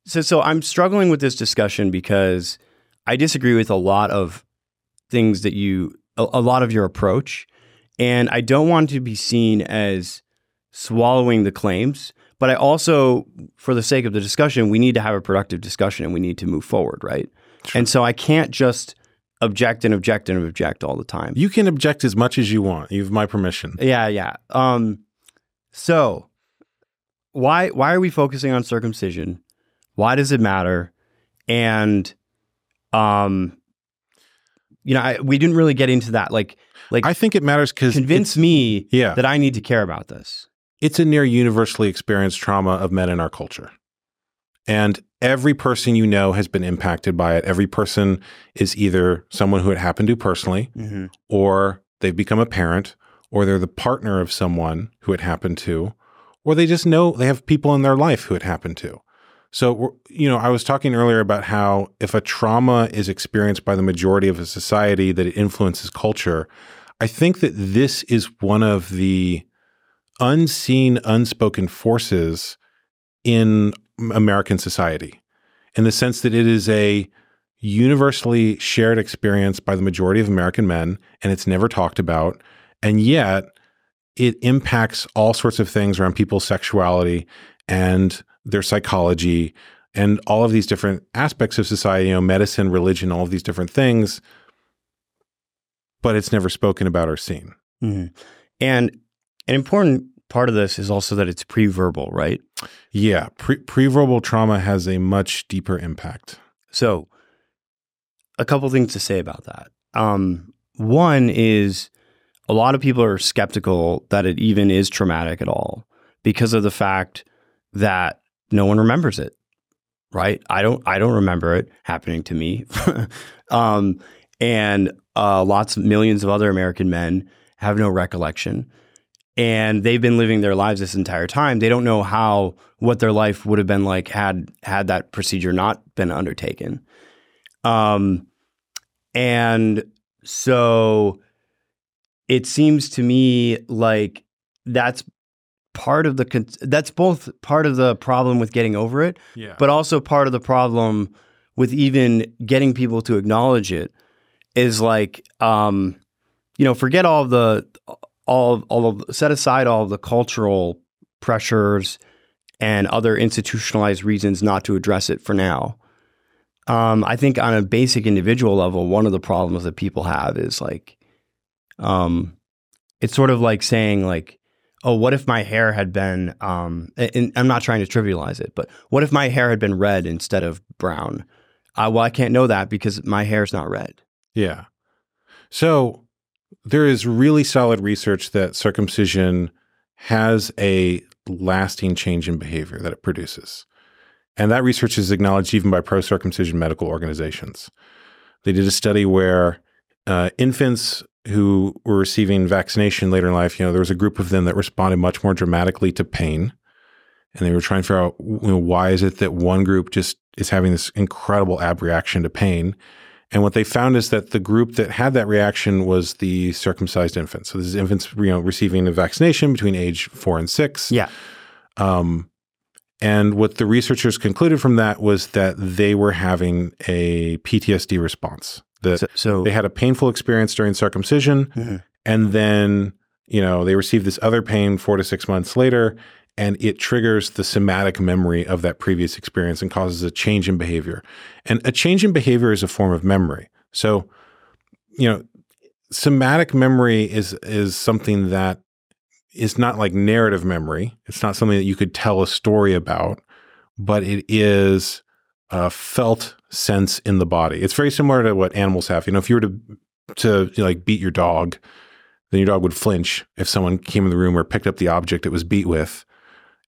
so so I'm struggling with this discussion because I disagree with a lot of things that you a, a lot of your approach and I don't want to be seen as swallowing the claims, but I also for the sake of the discussion, we need to have a productive discussion and we need to move forward, right? And so I can't just object and object and object all the time. you can object as much as you want. You have my permission. Yeah, yeah. Um, so why why are we focusing on circumcision? Why does it matter? And um, you know, I, we didn't really get into that. Like, like I think it matters because convince me Yeah, that I need to care about this. it's a near universally experienced trauma of men in our culture. And every person you know has been impacted by it. Every person is either someone who it happened to personally, Mm-hmm. or they've become a parent, or they're the partner of someone who it happened to, or they just know they have people in their life who it happened to. So, you know, I was talking earlier about how if a trauma is experienced by the majority of a society, that it influences culture. I think that this is one of the unseen, unspoken forces in American society, in the sense that it is a universally shared experience by the majority of American men, and it's never talked about. And yet, it impacts all sorts of things around people's sexuality and their psychology and all of these different aspects of society, you know, medicine, religion, all of these different things. But it's never spoken about or seen. Mm-hmm. And an important part of this is also that it's pre-verbal, right? Yeah, pre- preverbal trauma has a much deeper impact. So, a couple things to say about that. Um, one is a lot of people are skeptical that it even is traumatic at all because of the fact that no one remembers it. Right? I don't. I don't remember it happening to me. um, and uh, lots of millions of other American men have no recollection, and they've been living their lives this entire time. They don't know how what their life would have been like had had that procedure not been undertaken. Um, and so it seems to me like that's part of the con- that's both part of the problem with getting over it Yeah. but also part of the problem with even getting people to acknowledge it is like um you know forget all of the all all of set aside all of the cultural pressures and other institutionalized reasons not to address it for now um i think on a basic individual level one of the problems that people have is like um it's sort of like saying like oh, what if my hair had been, um, and I'm not trying to trivialize it, but what if my hair had been red instead of brown? Uh, well, I can't know that because my hair's not red. Yeah. So there is really solid research that circumcision has a lasting change in behavior that it produces. And that research is acknowledged even by pro circumcision medical organizations. They did a study where uh, infants who were receiving vaccination later in life, you know, there was a group of them that responded much more dramatically to pain. And they were trying to figure out you know, why is it that one group just is having this incredible abreaction to pain. And what they found is that the group that had that reaction was the circumcised infants. So this is infants, you know, receiving a vaccination between age four and six. Yeah. Um, and what the researchers concluded from that was that they were having a PTSD response. That So, so they had a painful experience during circumcision, Mhm. and then you know they received this other pain four to six months later, and it triggers the somatic memory of that previous experience and causes a change in behavior. And a change in behavior is a form of memory. So, you know, somatic memory is is something that is not like narrative memory. It's not something that you could tell a story about, but it is a felt sense in the body. It's very similar to what animals have. You know, if you were to to you know, like beat your dog, then your dog would flinch if someone came in the room or picked up the object it was beat with.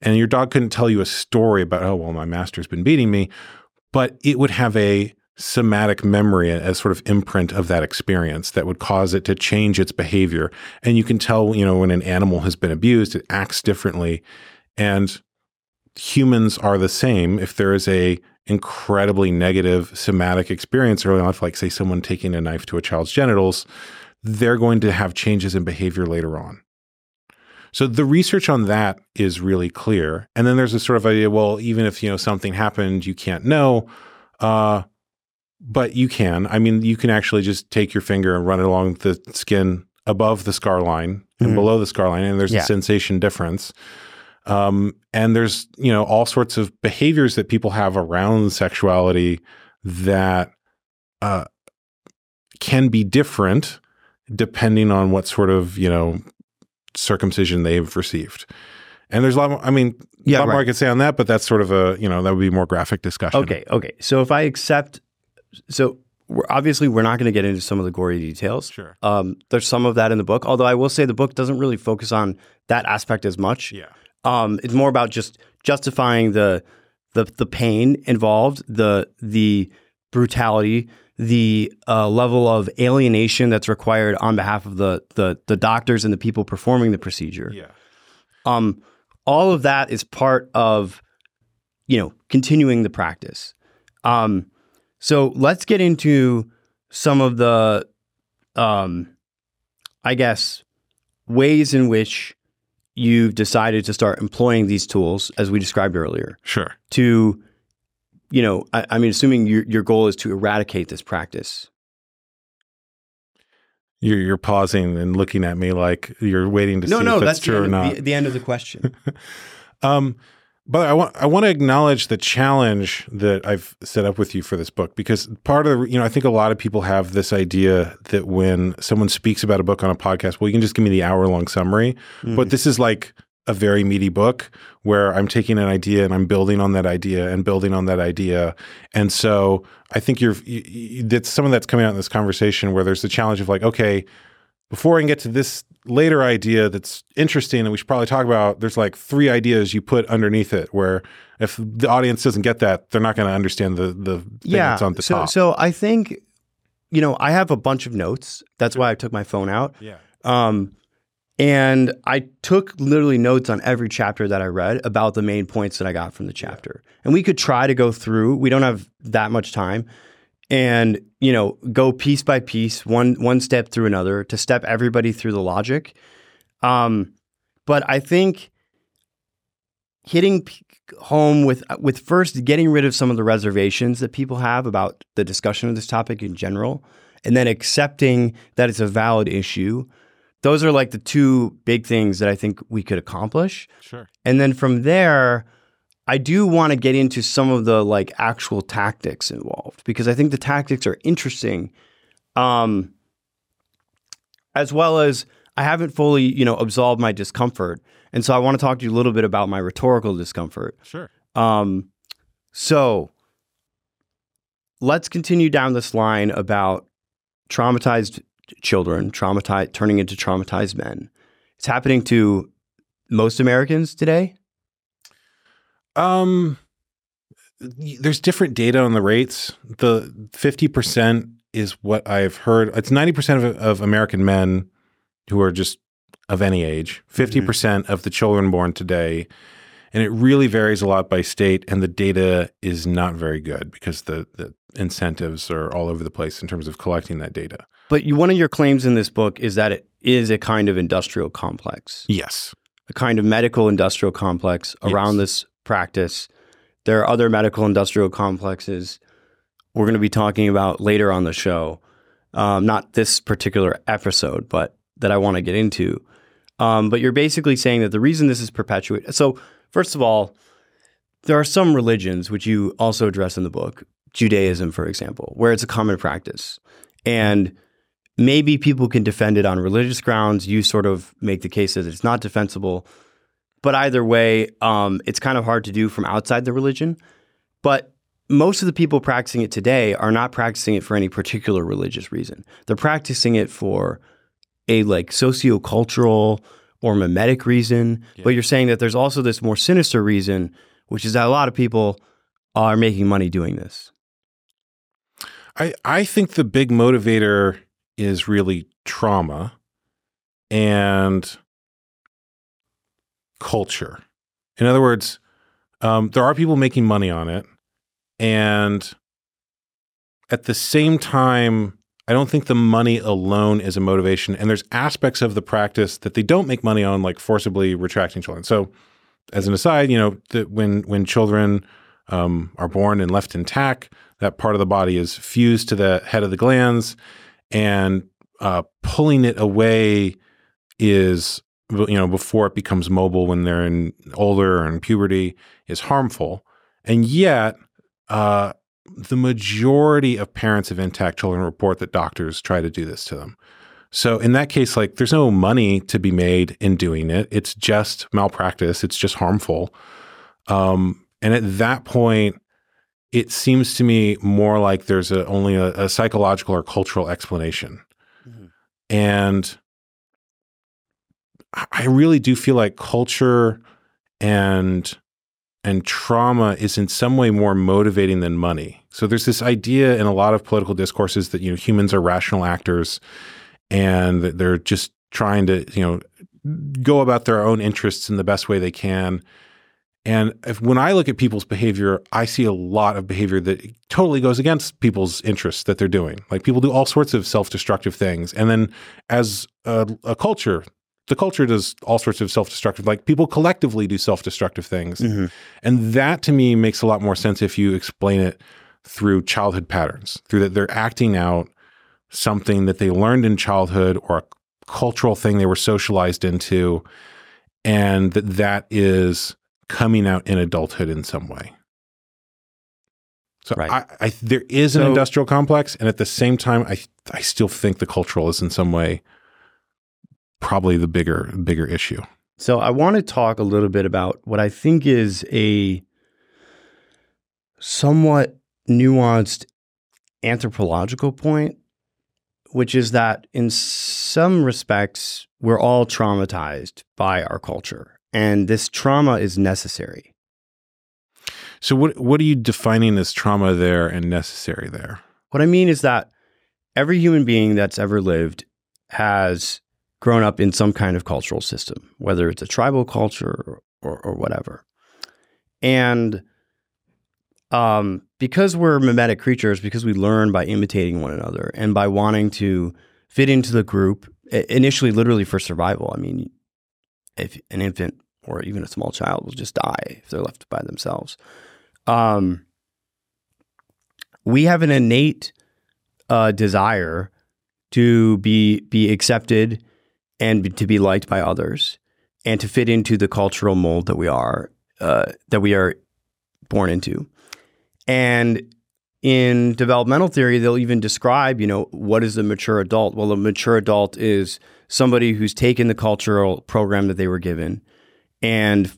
And your dog couldn't tell you a story about, oh, well, my master's been beating me, but it would have a somatic memory as sort of imprint of that experience that would cause it to change its behavior. And you can tell, you know, when an animal has been abused, it acts differently. And humans are the same. If there is a incredibly negative somatic experience early on, like say someone taking a knife to a child's genitals, they're going to have changes in behavior later on. So the research on that is really clear. And then there's this sort of idea, well, even if you know something happened, you can't know. Uh, but you can. I mean, you can actually just take your finger and run it along the skin above the scar line and Mhm. below the scar line, and there's Yeah. a sensation difference. Um, and there's you know all sorts of behaviors that people have around sexuality that uh, can be different depending on what sort of you know circumcision they've received. And there's a lot. More, I mean, Yeah, a lot more I could say on that, but that's sort of a you know that would be more graphic discussion. Okay, okay. So if I accept, so we're, obviously we're not going to get into some of the gory details. Sure. Um, there's some of that in the book, although I will say the book doesn't really focus on that aspect as much. Yeah. Um, it's more about just justifying the the the pain involved, the the brutality, the uh, level of alienation that's required on behalf of the the the doctors and the people performing the procedure. Yeah. Um, all of that is part of, you know, continuing the practice. Um, so let's get into some of the, um, I guess, ways in which you've decided to start employing these tools, as we described earlier, Sure. to, you know, I, I mean, assuming your your goal is to eradicate this practice. You're, you're pausing and looking at me like you're waiting to no, see no, if that's, that's true or not. The, the end of the question. Um, but I want I want to acknowledge the challenge that I've set up with you for this book because part of the you know I think a lot of people have this idea that when someone speaks about a book on a podcast, well, you can just give me the hour long summary, but mm-hmm. this is like a very meaty book where I'm taking an idea and I'm building on that idea and building on that idea, and so I think you're you, you, that's some of that's coming out in this conversation where there's the challenge of like okay before I can get to this later idea that's interesting and we should probably talk about, there's like three ideas you put underneath it where if the audience doesn't get that, they're not going to understand the the thing yeah. that's on the so top. so I think, you know, I have a bunch of notes. That's why I took my phone out. yeah. Um, and I took literally notes on every chapter that I read about the main points that I got from the chapter. And we could try to go through. We don't have that much time. And you know go piece by piece, one one step through another to step everybody through the logic. Um, but I think hitting p- home with with first getting rid of some of the reservations that people have about the discussion of this topic in general, and then accepting that it's a valid issue. Those are like the two big things that I think we could accomplish. Sure. And then from there, I do want to get into some of the like actual tactics involved because I think the tactics are interesting. Um, as well as I haven't fully, you know, absolved my discomfort. And so I want to talk to you a little bit about my rhetorical discomfort. Sure. Um, so let's continue down this line about traumatized children, traumatized turning into traumatized men. It's happening to most Americans today. Um, there's different data on the rates. The 50% is what I've heard. It's 90% of, of American men who are just of any age, 50% of the children born today. And it really varies a lot by state. And the data is not very good because the, the incentives are all over the place in terms of collecting that data. But you, one of your claims in this book is that it is a kind of industrial complex, Yes. a kind of medical industrial complex around Yes. this practice. There are other medical industrial complexes we're going to be talking about later on the show. Um, not this particular episode, but that I want to get into. Um, but you're basically saying that the reason this is perpetuated. So, first of all, there are some religions which you also address in the book, Judaism, for example, where it's a common practice. And maybe people can defend it on religious grounds. You sort of make the case that it's not defensible. But either way, um, it's kind of hard to do from outside the religion. But most of the people practicing it today are not practicing it for any particular religious reason. They're practicing it for a like sociocultural or mimetic reason. Yeah. But you're saying that there's also this more sinister reason, which is that a lot of people are making money doing this. I, I think the big motivator is really trauma and culture. In other words, um, there are people making money on it. And at the same time, I don't think the money alone is a motivation. And there's aspects of the practice that they don't make money on, like forcibly retracting children. So, as an aside, you know, that when when children um, are born and left intact, that part of the body is fused to the head of the glans, and uh, pulling it away is you know before it becomes mobile when they're in older or in puberty is harmful, and yet. Uh, the majority of parents of intact children report that doctors try to do this to them. So in that case, like there's no money to be made in doing it. It's just malpractice. It's just harmful. Um, and at that point, it seems to me more like there's a, only a, a psychological or cultural explanation. Mhm. And I- really do feel like culture and and trauma is in some way more motivating than money. So there's this idea in a lot of political discourses that you know humans are rational actors and they're just trying to, you know, go about their own interests in the best way they can. And if, when I look at people's behavior, I see a lot of behavior that totally goes against people's interests that they're doing. Like people do all sorts of self-destructive things, and then as a, a culture, the culture does all sorts of self-destructive. Like people collectively do self-destructive things, mm-hmm. and that to me makes a lot more sense if you explain it through childhood patterns, through that they're acting out something that they learned in childhood or a cultural thing they were socialized into, and that that is coming out in adulthood in some way. So Right. I, I, there is an So- industrial complex, and at the same time, I I still think the cultural is in some way probably the bigger bigger issue. So I want to talk a little bit about what I think is a somewhat nuanced anthropological point, which is that in some respects, we're all traumatized by our culture, and this trauma is necessary. So what what are you defining as trauma there and necessary there? What I mean is that every human being that's ever lived has grown up in some kind of cultural system, whether it's a tribal culture or, or whatever. And um, because we're mimetic creatures, because we learn by imitating one another and by wanting to fit into the group, initially, literally for survival. I mean, if an infant or even a small child will just die if they're left by themselves. Um, we have an innate uh, desire to be be accepted and to be liked by others and to fit into the cultural mold that we are uh, that we are born into. And in developmental theory, they'll even describe, you know, what is a mature adult? Well, a mature adult is somebody who's taken the cultural program that they were given and,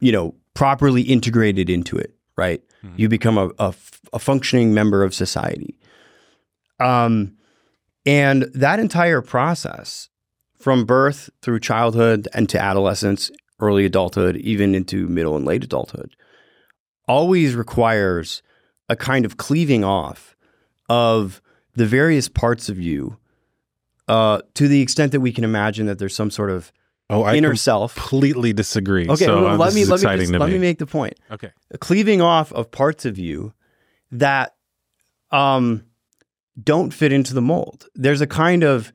you know, properly integrated into it, right? Mm-hmm. You become a, a, a, functioning member of society. Um, and that entire process from birth through childhood and to adolescence, early adulthood, even into middle and late adulthood, always requires a kind of cleaving off of the various parts of you uh, to the extent that we can imagine that there's some sort of oh, I inner self. Completely disagree. Okay, so, well, uh, let me let me just, let me. me make the point. Okay, a cleaving off of parts of you that um, don't fit into the mold. There's a kind of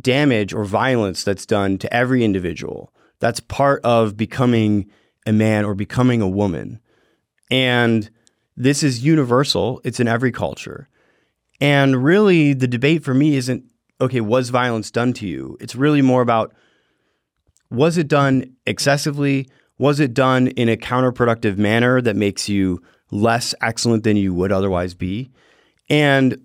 damage or violence that's done to every individual. That's part of becoming a man or becoming a woman. And this is universal, it's in every culture. And really, the debate for me isn't okay, was violence done to you? It's really more about was it done excessively? Was it done in a counterproductive manner that makes you less excellent than you would otherwise be? And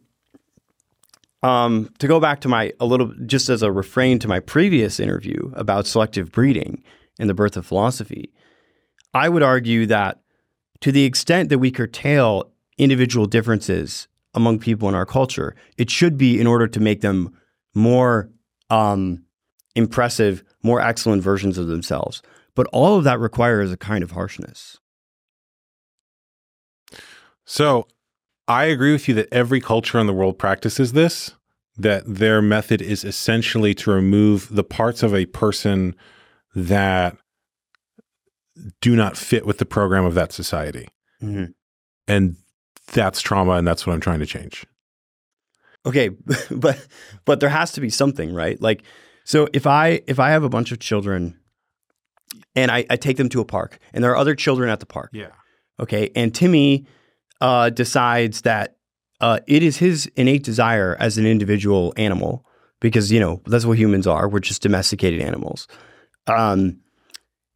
um, to go back to my a little just as a refrain to my previous interview about selective breeding and the birth of philosophy, I would argue that to the extent that we curtail individual differences among people in our culture, it should be in order to make them more um, impressive, more excellent versions of themselves. But all of that requires a kind of harshness. So I agree with you that every culture in the world practices this, that their method is essentially to remove the parts of a person that do not fit with the program of that society. Mm-hmm. And that's trauma, and that's what I'm trying to change. Okay, but but there has to be something, right? Like, so if I if I have a bunch of children and I, I take them to a park, and there are other children at the park, yeah, okay, and Timmy uh, decides that uh, it is his innate desire as an individual animal, because you know that's what humans are. We're just domesticated animals. Um,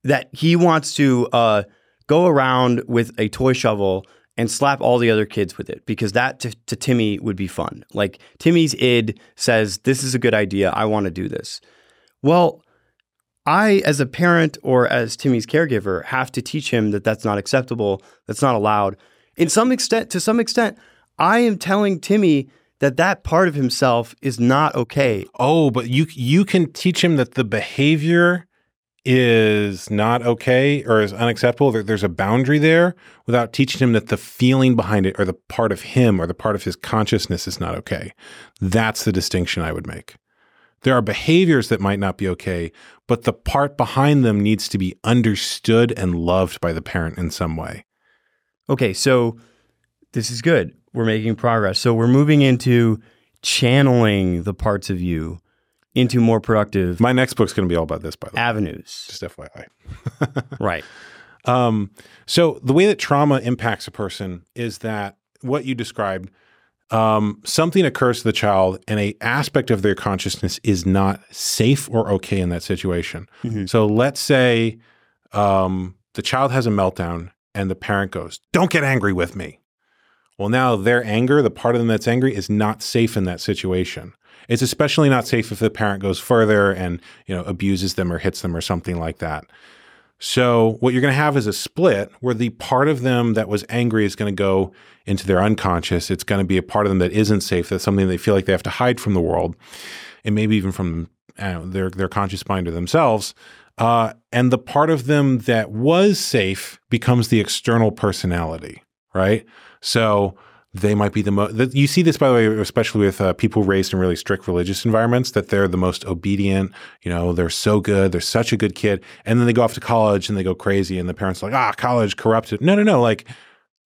that he wants to uh, go around with a toy shovel and slap all the other kids with it because that to, to, Timmy would be fun. Like Timmy's id says, This is a good idea. I want to do this. Well, I, as a parent or as Timmy's caregiver, have to teach him that that's not acceptable, that's not allowed. In some extent, to some extent, I am telling Timmy that that part of himself is not okay. Oh, but you you can teach him that the behavior is not okay or is unacceptable, there, there's a boundary there without teaching him that the feeling behind it or the part of him or the part of his consciousness is not okay. That's the distinction I would make. There are behaviors that might not be okay, but the part behind them needs to be understood and loved by the parent in some way. Okay, so this is good. We're making progress. So we're moving into channeling the parts of you into more productive My next book's going to be all about this, by the way. avenues. Just FYI. right. Um, so the way that trauma impacts a person is that what you described, um, something occurs to the child, and a aspect of their consciousness is not safe or okay in that situation. Mhm. So let's say um, the child has a meltdown, and the parent goes, "Don't get angry with me." Well, now their anger, the part of them that's angry, is not safe in that situation. It's especially not safe if the parent goes further and you know abuses them or hits them or something like that. So what you're going to have is a split where the part of them that was angry is going to go into their unconscious. It's going to be a part of them that isn't safe. That's something they feel like they have to hide from the world, and maybe even from know, their their conscious mind or themselves. Uh, and the part of them that was safe becomes the external personality, right? So they might be the most. You see this, by the way, especially with uh, people raised in really strict religious environments, that they're the most obedient. You know, they're so good. They're such a good kid. And then they go off to college and they go crazy, and the parents are like, ah, college corrupted. No, no, no. Like,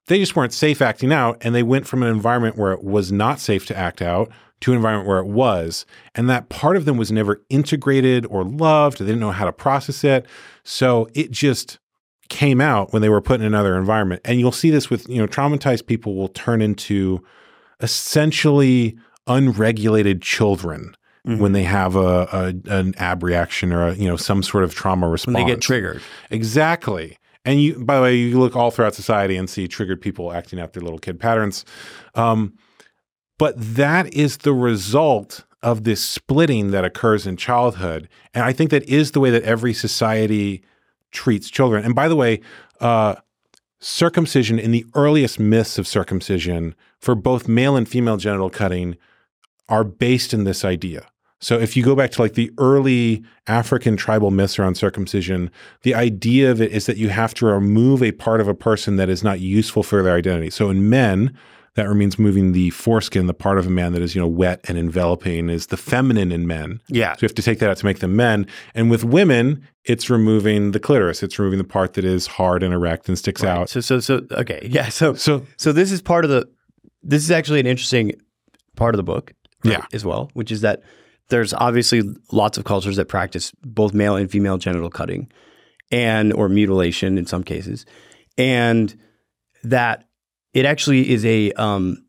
they just weren't safe acting out and they went from an environment where it was not safe to act out to an environment where it was and that part of them was never integrated or loved they didn't know how to process it so it just came out when they were put in another environment and you'll see this with you know traumatized people will turn into essentially unregulated children Mhm. when they have a, a an ab reaction or a, you know some sort of trauma response when they get triggered. Exactly. And you, by the way, you look all throughout society and see triggered people acting out their little kid patterns. Um, but that is the result of this splitting that occurs in childhood. And I think that is the way that every society treats children. And by the way, uh, circumcision in the earliest myths of circumcision for both male and female genital cutting are based in this idea. So if you go back to like the early African tribal myths around circumcision, the idea of it is that you have to remove a part of a person that is not useful for their identity. So in men, that means moving the foreskin, the part of a man that is, you know, wet and enveloping is the feminine in men. Yeah. So you have to take that out to make them men. And with women, it's removing the clitoris. It's removing the part that is hard and erect and sticks out. So so so okay. Yeah. So So so this is part of the this is actually an interesting part of the book right, Yeah. as well, which is that there's obviously lots of cultures that practice both male and female genital cutting and or mutilation in some cases. And that it actually is a um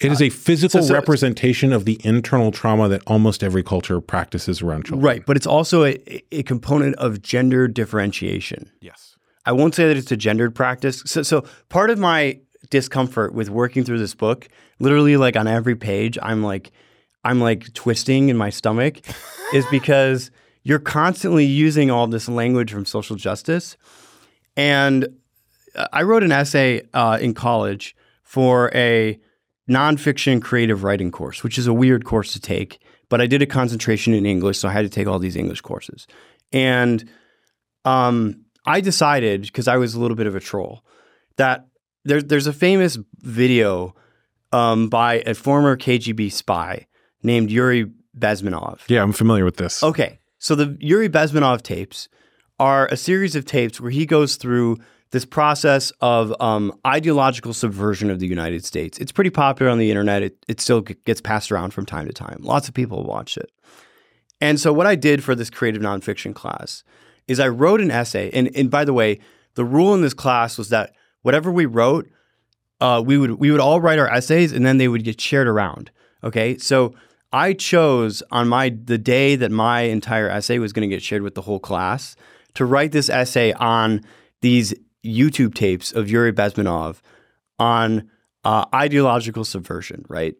it is a physical so- so- representation of the internal trauma that almost every culture practices around children. right, but it's also a, a component of gender differentiation. Yes. I won't say that it's a gendered practice. So, so part of my discomfort with working through this book, literally like on every page, I'm like, I'm like twisting in my stomach, is because you're constantly using all this language from social justice. And uh, I wrote an essay uh, in college for a nonfiction creative writing course, which is a weird course to take. But I did a concentration in English, so I had to take all these English courses. And um, I decided because I was a little bit of a troll that there's there's a famous video um, by a former KGB spy named Yuri Bezmenov. Yeah, I'm familiar with this. Okay, so the Yuri Bezmenov tapes are a series of tapes where he goes through this process of um, ideological subversion of the United States. It's pretty popular on the internet. It, it still gets passed around from time to time. Lots of people watch it. And so, what I did for this creative nonfiction class is I wrote an essay. And, and by the way, the rule in this class was that whatever we wrote, uh, we would we would all write our essays, and then they would get shared around. Okay, so I chose on my the day that my entire essay was going to get shared with the whole class to write this essay on these YouTube tapes of Yuri Bezmenov on uh, ideological subversion, right?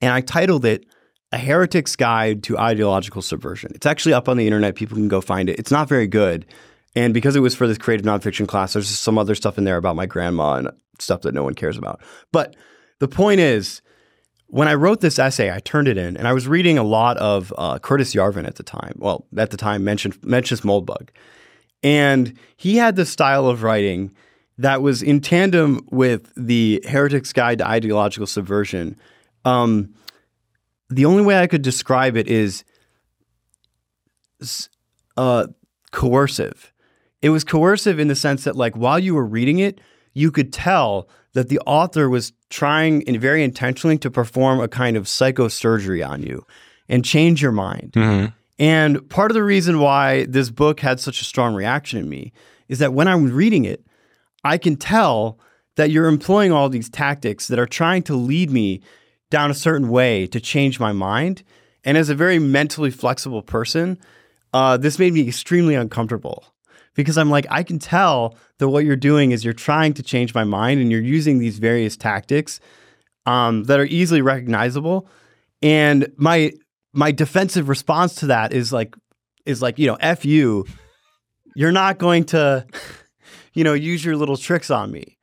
And I titled it "A Heretic's Guide to Ideological Subversion." It's actually up on the internet; people can go find it. It's not very good, and because it was for this creative nonfiction class, there's some other stuff in there about my grandma and stuff that no one cares about. But the point is, when I wrote this essay, I turned it in, and I was reading a lot of uh, Curtis Yarvin at the time. Well, at the time, mentioned Mencius Moldbug, and he had this style of writing that was in tandem with the Heretic's Guide to Ideological Subversion. Um, the only way I could describe it is uh, coercive. It was coercive in the sense that, like, while you were reading it, you could tell that the author was trying and very intentionally to perform a kind of psychosurgery on you and change your mind. Mhm. And part of the reason why this book had such a strong reaction in me is that when I'm reading it, I can tell that you're employing all these tactics that are trying to lead me down a certain way to change my mind. And as a very mentally flexible person, uh, this made me extremely uncomfortable because I'm like, I can tell that what you're doing is you're trying to change my mind and you're using these various tactics um, that are easily recognizable. And my my defensive response to that is like is like you know f you. You're not going to you know use your little tricks on me.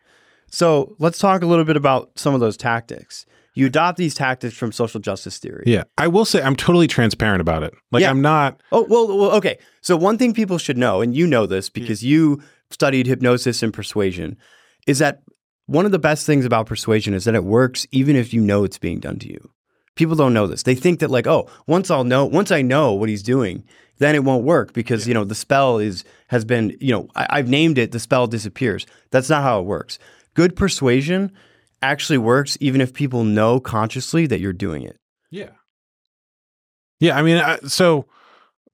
So let's talk a little bit about some of those tactics. You adopt these tactics from social justice theory. Yeah. I will say I'm totally transparent about it. Like Yeah. I'm not oh well, well okay. So one thing people should know and you know this because you studied hypnosis and persuasion is that one of the best things about persuasion is that it works even if you know it's being done to you people don't know this they think that like oh once i'll know once i know what he's doing then it won't work because you know the spell is has been you know I, i've named it the spell disappears that's not how it works good persuasion actually works even if people know consciously that you're doing it. Yeah. Yeah, I mean, I, so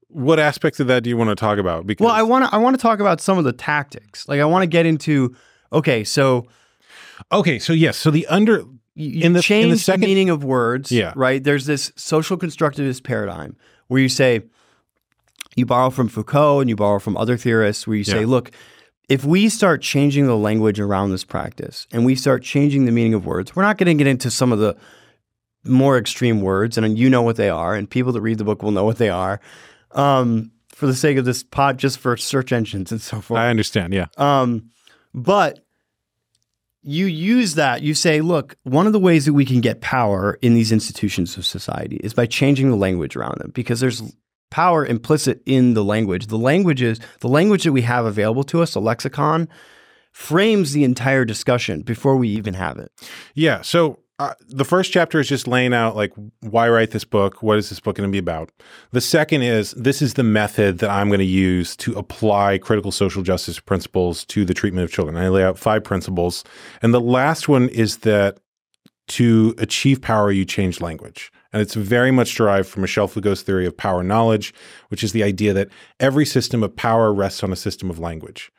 what aspects of that do you want to talk about? Because Well, I want to I want to talk about some of the tactics. Like I want to get into okay, so okay, so yes, so the under you, In the- in the change the, second- meaning of words, Yeah. right? There's this social constructivist paradigm where you say you borrow from Foucault and you borrow from other theorists where you say, Yeah. look, if we start changing the language around this practice and we start changing the meaning of words, we're not going to get into some of the more extreme words, and you know what they are, and people that read the book will know what they are. Um, for the sake of this pod, just for search engines and so forth. I understand, yeah. Um, but you use that, you say, look, one of the ways that we can get power in these institutions of society is by changing the language around them because there's power implicit in the language. The language is the language that we have available to us, the lexicon, frames the entire discussion before we even have it. Yeah. So uh, the first chapter is just laying out like why write this book? What is this book going to be about? The second is this is the method that I'm going to use to apply critical social justice principles to the treatment of children. I lay out five principles, and the last one is that to achieve power, you change language. And it's very much derived from Michel Foucault's theory of power knowledge, which is the idea that every system of power rests on a system of language.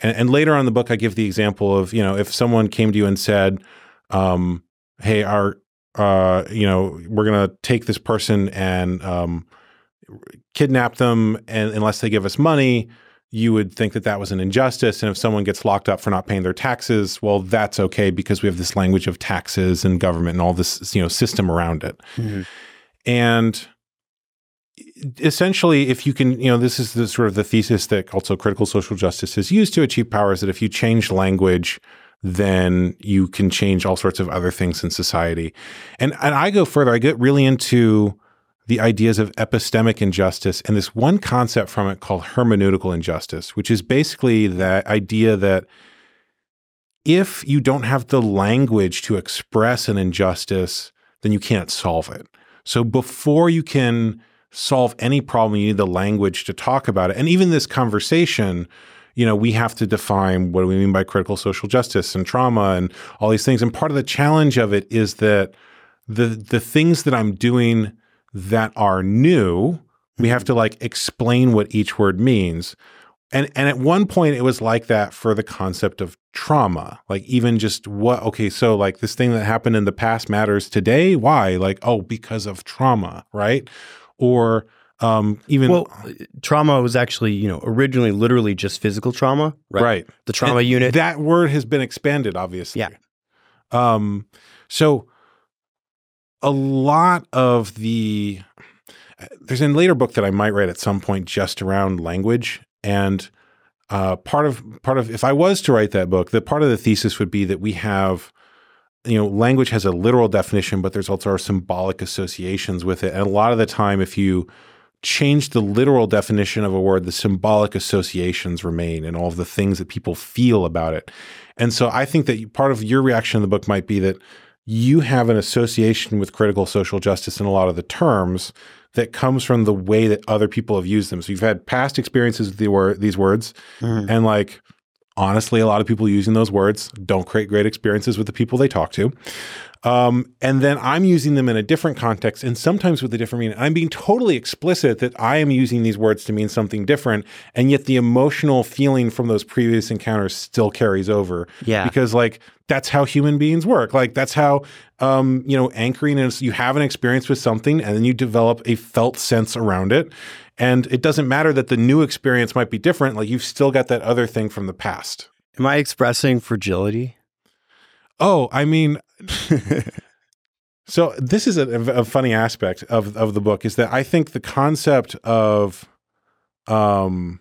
And, and later on in the book, I give the example of, you know, if someone came to you and said, um, hey, our, uh, you know, we're going to take this person and um, kidnap them, and unless they give us money, you would think that that was an injustice. And if someone gets locked up for not paying their taxes, well, that's okay because we have this language of taxes and government and all this, you know, system around it. And essentially, if you can, you know, this is the sort of the thesis that also critical social justice is used to achieve power is that if you change language, then you can change all sorts of other things in society. And and I go further, I get really into the ideas of epistemic injustice and this one concept from it called hermeneutical injustice, which is basically the idea that if you don't have the language to express an injustice, then you can't solve it. So before you can solve any problem, you need the language to talk about it. And even this conversation, you know, we have to define what do we mean by critical social justice and trauma and all these things. And part of the challenge of it is that the the things that I'm doing that are new, we have to like explain what each word means. And and at one point it was like that for the concept of trauma. Like even just what okay, so like this thing that happened in the past matters today. Why? Like, oh, because of trauma, right? Or um even Well, trauma was actually, you know, originally literally just physical trauma, right? right. The trauma And unit. That word has been expanded, obviously. Yeah. Um, so a lot of the there's a later book that I might write at some point just around language and uh, part of part of if I was to write that book, the part of the thesis would be that we have you know language has a literal definition, but there's also symbolic associations with it, and a lot of the time, if you change the literal definition of a word, the symbolic associations remain and all of the things that people feel about it. And so I think that part of your reaction in the book might be that you have an association with critical social justice in a lot of the terms that comes from the way that other people have used them. So you've had past experiences with the word, these words, Mhm. and like honestly, a lot of people using those words don't create great experiences with the people they talk to. Um, and then I'm using them in a different context and sometimes with a different meaning. I'm being totally explicit that I am using these words to mean something different. And yet the emotional feeling from those previous encounters still carries over. Yeah. Because like that's how human beings work. Like that's how um, you know, anchoring is you have an experience with something and then you develop a felt sense around it. And it doesn't matter that the new experience might be different, like you've still got that other thing from the past. Am I expressing fragility? Oh, I mean, so this is a, a funny aspect of of the book is that I think the concept of, um,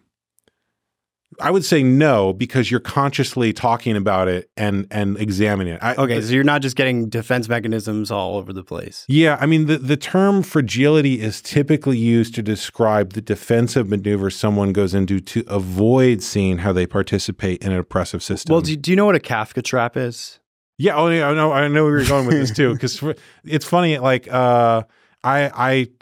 I would say no because you're consciously talking about it and and examining it. I, Okay, so you're not just getting defense mechanisms all over the place. Yeah, I mean the, the term fragility is typically used to describe the defensive maneuver someone goes into to avoid seeing how they participate in an oppressive system. Well, do, do you know what a Kafka trap is? Yeah, oh yeah, I know I know where you're going with this too because it's funny like uh I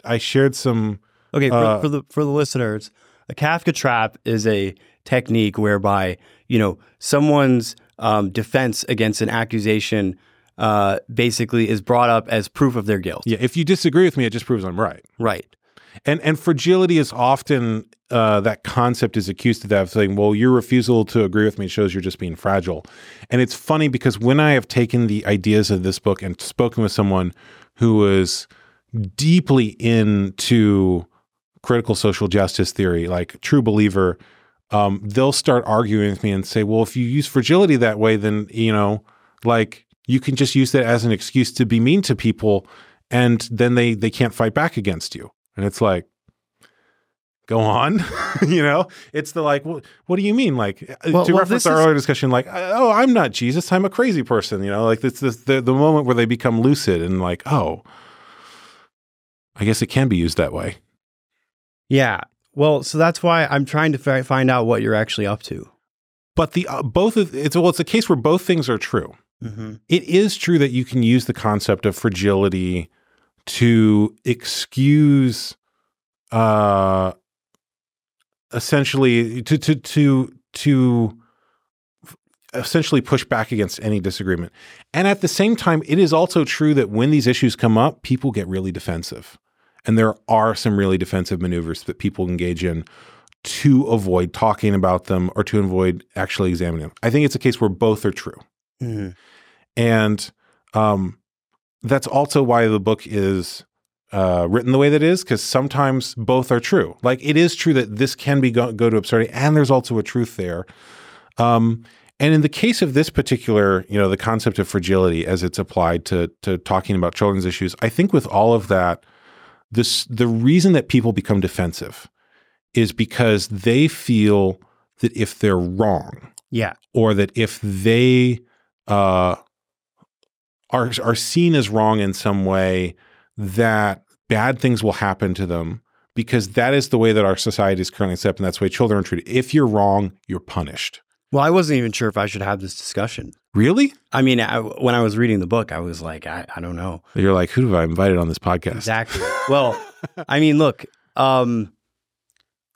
I I shared some Okay, for, Uh, for the for the listeners, a Kafka trap is a technique whereby you know someone's um, defense against an accusation uh, basically is brought up as proof of their guilt. Yeah, if you disagree with me, it just proves I'm right. Right. And and fragility is often uh, that concept is accused of that of saying, well, your refusal to agree with me shows you're just being fragile. And it's funny because when I have taken the ideas of this book and spoken with someone who was deeply into critical social justice theory, like true believer, um, they'll start arguing with me and say, well, if you use fragility that way, then you know, like you can just use that as an excuse to be mean to people, and then they they can't fight back against you. And it's like, go on. you know, it's the like, what, what do you mean? Like uh, Well- to well, reference our is- earlier discussion, like, oh, I'm not Jesus. I'm a crazy person. You know, like it's this, the, the moment where they become lucid and like, oh, I guess it can be used that way. Yeah. Well, so that's why I'm trying to fi- find out what you're actually up to. But the uh, both of it's well, it's a case where both things are true. Mm-hmm. It is true that you can use the concept of fragility to excuse uh essentially to to to to essentially push back against any disagreement. And at the same time, it is also true that when these issues come up, people get really defensive. And there are some really defensive maneuvers that people engage in to avoid talking about them or to avoid actually examining them. I think it's a case where both are true. Mm-hmm. And um, that's also why the book is uh, written the way that it is, because sometimes both are true. Like it is true that this can be go, go to absurdity, and there's also a truth there. Um, and in the case of this particular, you know, the concept of fragility as it's applied to to talking about children's issues, I think with all of that, this the reason that people become defensive is because they feel that if they're wrong, Yeah. or that if they uh, are are seen as wrong in some way, that bad things will happen to them because that is the way that our society is currently set up, and that's the way children are treated. If you're wrong, you're punished. Well, I wasn't even sure if I should have this discussion. Really? I mean, I, when I was reading the book, I was like, I, I don't know. You're like, who have I invited on this podcast? Exactly. well, I mean, look, um,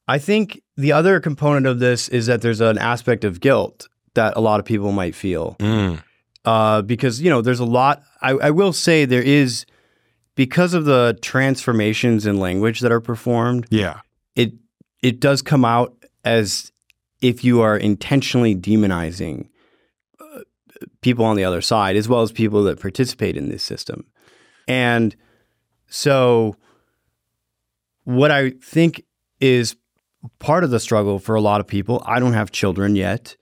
I think the other component of this is that there's an aspect of guilt that a lot of people might feel Mm, uh, because you know there's a lot. I, I will say there is because of the transformations in language that are performed. yeah. It it does come out as if you are intentionally demonizing uh, people on the other side as well as people that participate in this system, and so what I think is part of the struggle for a lot of people. I don't have children yet.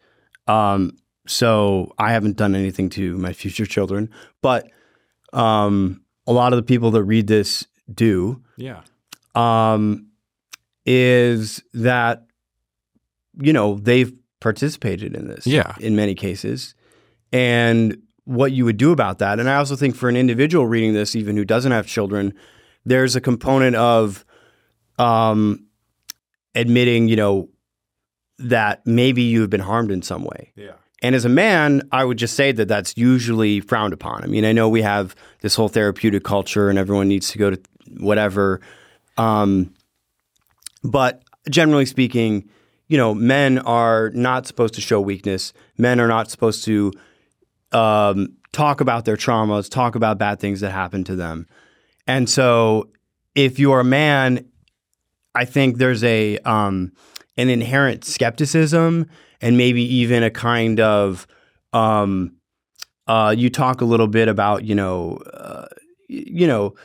Um, so I haven't done anything to my future children, but um, a lot of the people that read this do. Yeah. Um, is that you know they've participated in this, Yeah. in many cases, and what you would do about that. And I also think for an individual reading this, even who doesn't have children, there's a component of um, admitting, you know, that maybe you've been harmed in some way. Yeah. And as a man, I would just say that that's usually frowned upon. I mean, I know we have this whole therapeutic culture and everyone needs to go to whatever. Um, but generally speaking, you know, men are not supposed to show weakness. Men are not supposed to um, talk about their traumas, talk about bad things that happen to them. And so, if you're a man, I think there's a um, an inherent skepticism and maybe even a kind of um, uh, you talk a little bit about you know uh, you know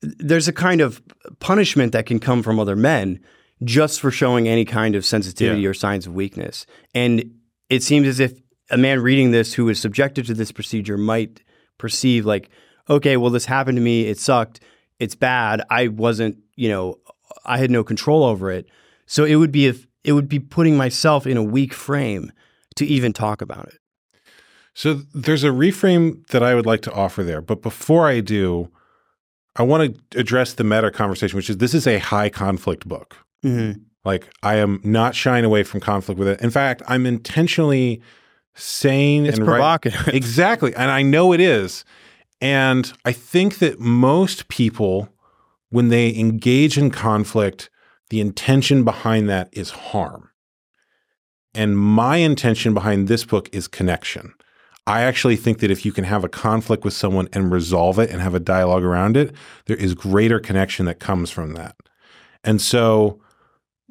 there's a kind of punishment that can come from other men just for showing any kind of sensitivity Yeah. or signs of weakness. And it seems as if a man reading this who is subjected to this procedure might perceive like okay well this happened to me. It sucked. It's bad. I wasn't you know i had no control over it. So it would be if it would be putting myself in a weak frame to even talk about it So there's a reframe that I would like to offer there. But before I do, I want to address the meta conversation, which is this is a high conflict book. mm-hmm. Like I am not shying away from conflict with it. In fact, I'm intentionally saying it's and right- provocative exactly, and I know it is. And I think that most people, when they engage in conflict, the intention behind that is harm. and my intention behind this book is connection. I actually think that if you can have a conflict with someone and resolve it and have a dialogue around it, there is greater connection that comes from that. And so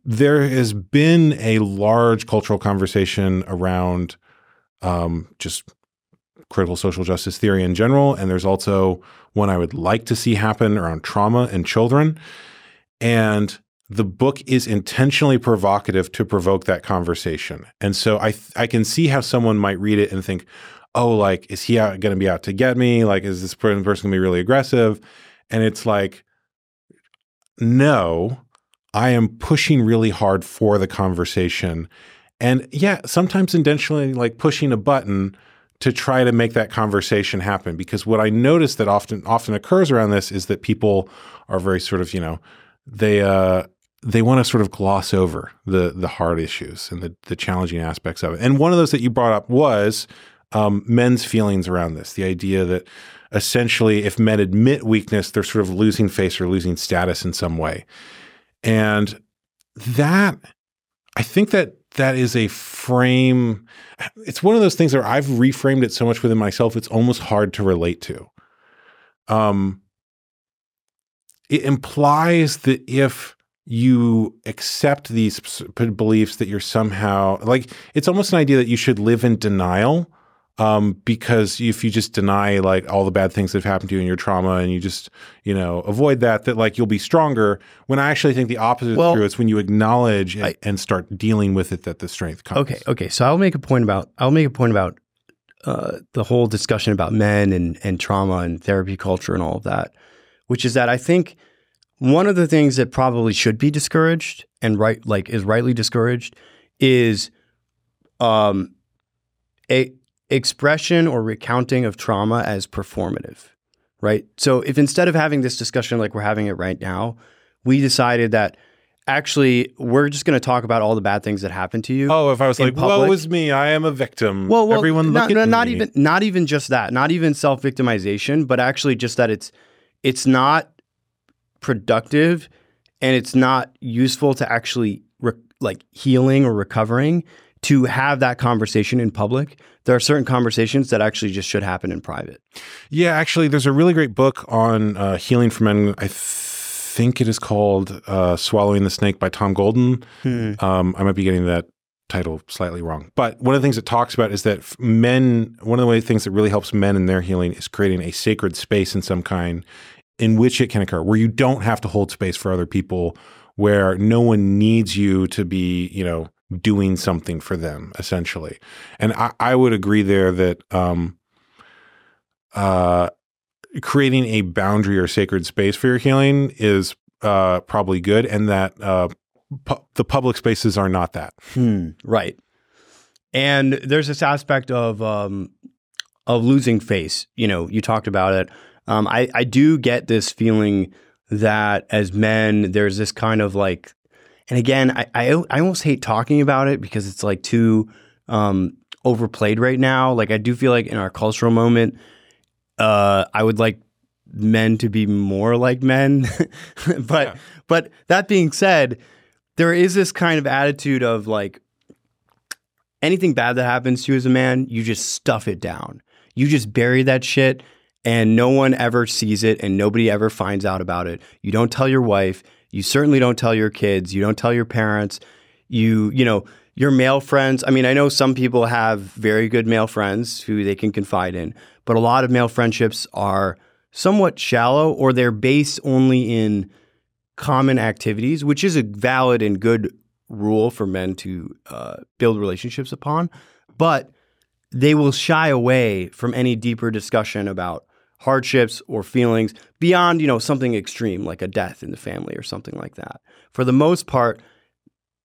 there has been a large cultural conversation around um, just critical social justice theory in general. And there's also one I would like to see happen around trauma and children. And the book is intentionally provocative to provoke that conversation. And so I th- I can see how someone might read it and think, "Oh, like is he going to be out to get me? Like is this person going to be really aggressive?" And it's like no, I am pushing really hard for the conversation. And yeah, sometimes intentionally like pushing a button to try to make that conversation happen because what I notice that often often occurs around this is that people are very sort of, you know, they uh they want to sort of gloss over the the hard issues and the the challenging aspects of it. And one of those that you brought up was um, men's feelings around this, the idea that essentially if men admit weakness, they're sort of losing face or losing status in some way. And that I think that that is a frame. It's one of those things where I've reframed it so much within myself, it's almost hard to relate to. Um, it implies that if you accept these beliefs that you're somehow like it's almost an idea that you should live in denial um, because if you just deny like all the bad things that have happened to you and your trauma and you just you know avoid that that like you'll be stronger. When i actually think the opposite well, is true it's when you acknowledge I, and start dealing with it that the strength comes. Okay okay so i'll make a point about i'll make a point about uh, the whole discussion about men and and trauma and therapy culture and all of that which is that i think one of the things that probably should be discouraged and right like is rightly discouraged is um a expression or recounting of trauma as performative, right? So if instead of having this discussion like we're having it right now, we decided that actually we're just going to talk about all the bad things that happened to you. Oh, if I was like, public. "Woe is me, I am a victim." Well, well everyone not, not even not even just that, not even self victimization, but actually just that it's it's not productive and it's not useful to actually re- like healing or recovering to have that conversation in public. There are certain conversations that actually just should happen in private. Yeah, actually, there's a really great book on uh, healing for men. I think it is called uh, Swallowing the Snake by Tom Golden. Hmm. Um, I might be getting that title slightly wrong. But one of the things it talks about is that men, one of the things that really helps men in their healing is creating a sacred space in some kind in which it can occur, where you don't have to hold space for other people, where no one needs you to be, you know, doing something for them essentially. And i, I would agree there that um, uh, creating a boundary or sacred space for your healing is uh, probably good and that uh, pu- the public spaces are not that. Hmm, right. And there's this aspect of um, of losing face. You know you talked about it um, I, I do get this feeling that as men there's this kind of like and again, I, I, I almost hate talking about it because it's like too um, overplayed right now. Like I do feel like in our cultural moment, uh, I would like men to be more like men. but yeah. but that being said, there is this kind of attitude of like anything bad that happens to you as a man, you just stuff it down. You just bury that shit and no one ever sees it and nobody ever finds out about it. You don't tell your wife. You certainly don't tell your kids. You don't tell your parents. You, you know, your male friends. I mean, I know some people have very good male friends who they can confide in, but a lot of male friendships are somewhat shallow or they're based only in common activities, which is a valid and good rule for men to uh, build relationships upon. But they will shy away from any deeper discussion about hardships or feelings beyond, you know, something extreme like a death in the family or something like that. For the most part,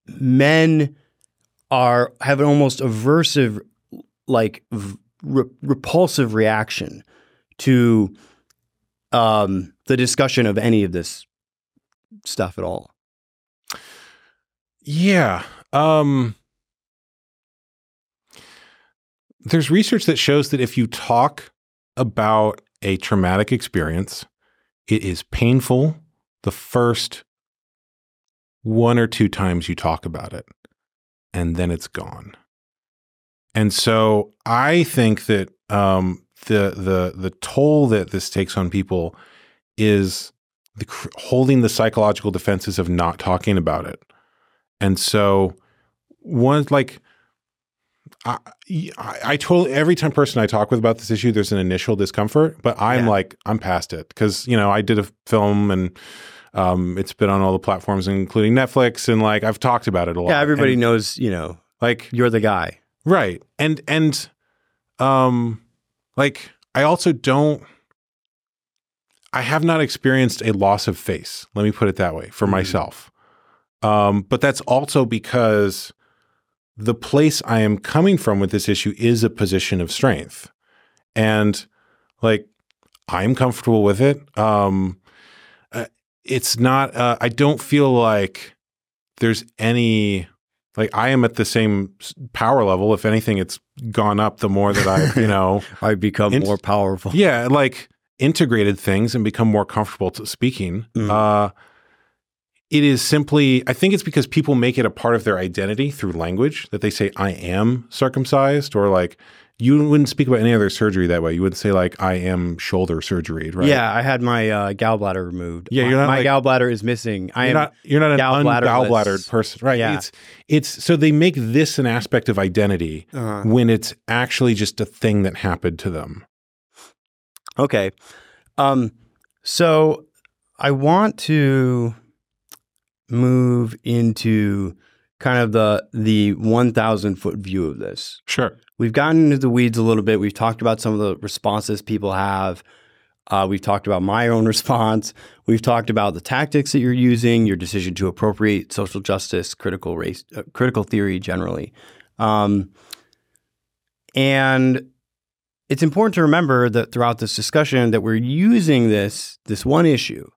men are have an almost aversive like re- repulsive reaction to um, the discussion of any of this stuff at all. Yeah. Um, there's research that shows that if you talk about a traumatic experience. It is painful the first one or two times you talk about it. and then it's gone. And so I think that um, the the the toll that this takes on people is the, holding the psychological defenses of not talking about it. And so one like I, I, I totally every time person I talk with about this issue, there's an initial discomfort, but I'm Yeah. like I'm past it because you know I did a film and um, it's been on all the platforms, including Netflix, and like I've talked about it a lot. Yeah, everybody And, knows, you know, like you're the guy. right, and and um, like I also don't. I have not experienced a loss of face. Let me put it that way for Mhm. myself. Um, but that's also because the place I am coming from with this issue is a position of strength. And like I'm comfortable with it. Um, uh, it's not, uh, I don't feel like there's any, like I am at the same power level. If anything, it's gone up the more that I, you know, I become more powerful. yeah, like integrated things and become more comfortable to speaking. Mhm. Uh, it is simply, I think it's because people make it a part of their identity through language that they say, I am circumcised, or like, you wouldn't speak about any other surgery that way. You wouldn't say, like, I am shoulder surgery, right? Yeah, I had my uh, gallbladder removed. Yeah, My- you're not my like- gallbladder is missing. I You're am not you're not an gallbladderless. ungallbladdered person, right? Yeah. It's it's so they make this an aspect of identity uh, when it's actually just a thing that happened to them. okay. Um, so I want to move into kind of the the one thousand foot view of this. Sure. We've gotten into the weeds a little bit. We've talked about some of the responses people have. Uh, we've talked about my own response. We've talked about the tactics that you're using, your decision to appropriate social justice, critical race, uh, critical theory generally, um, and it's important to remember that throughout this discussion that we're using this this one issue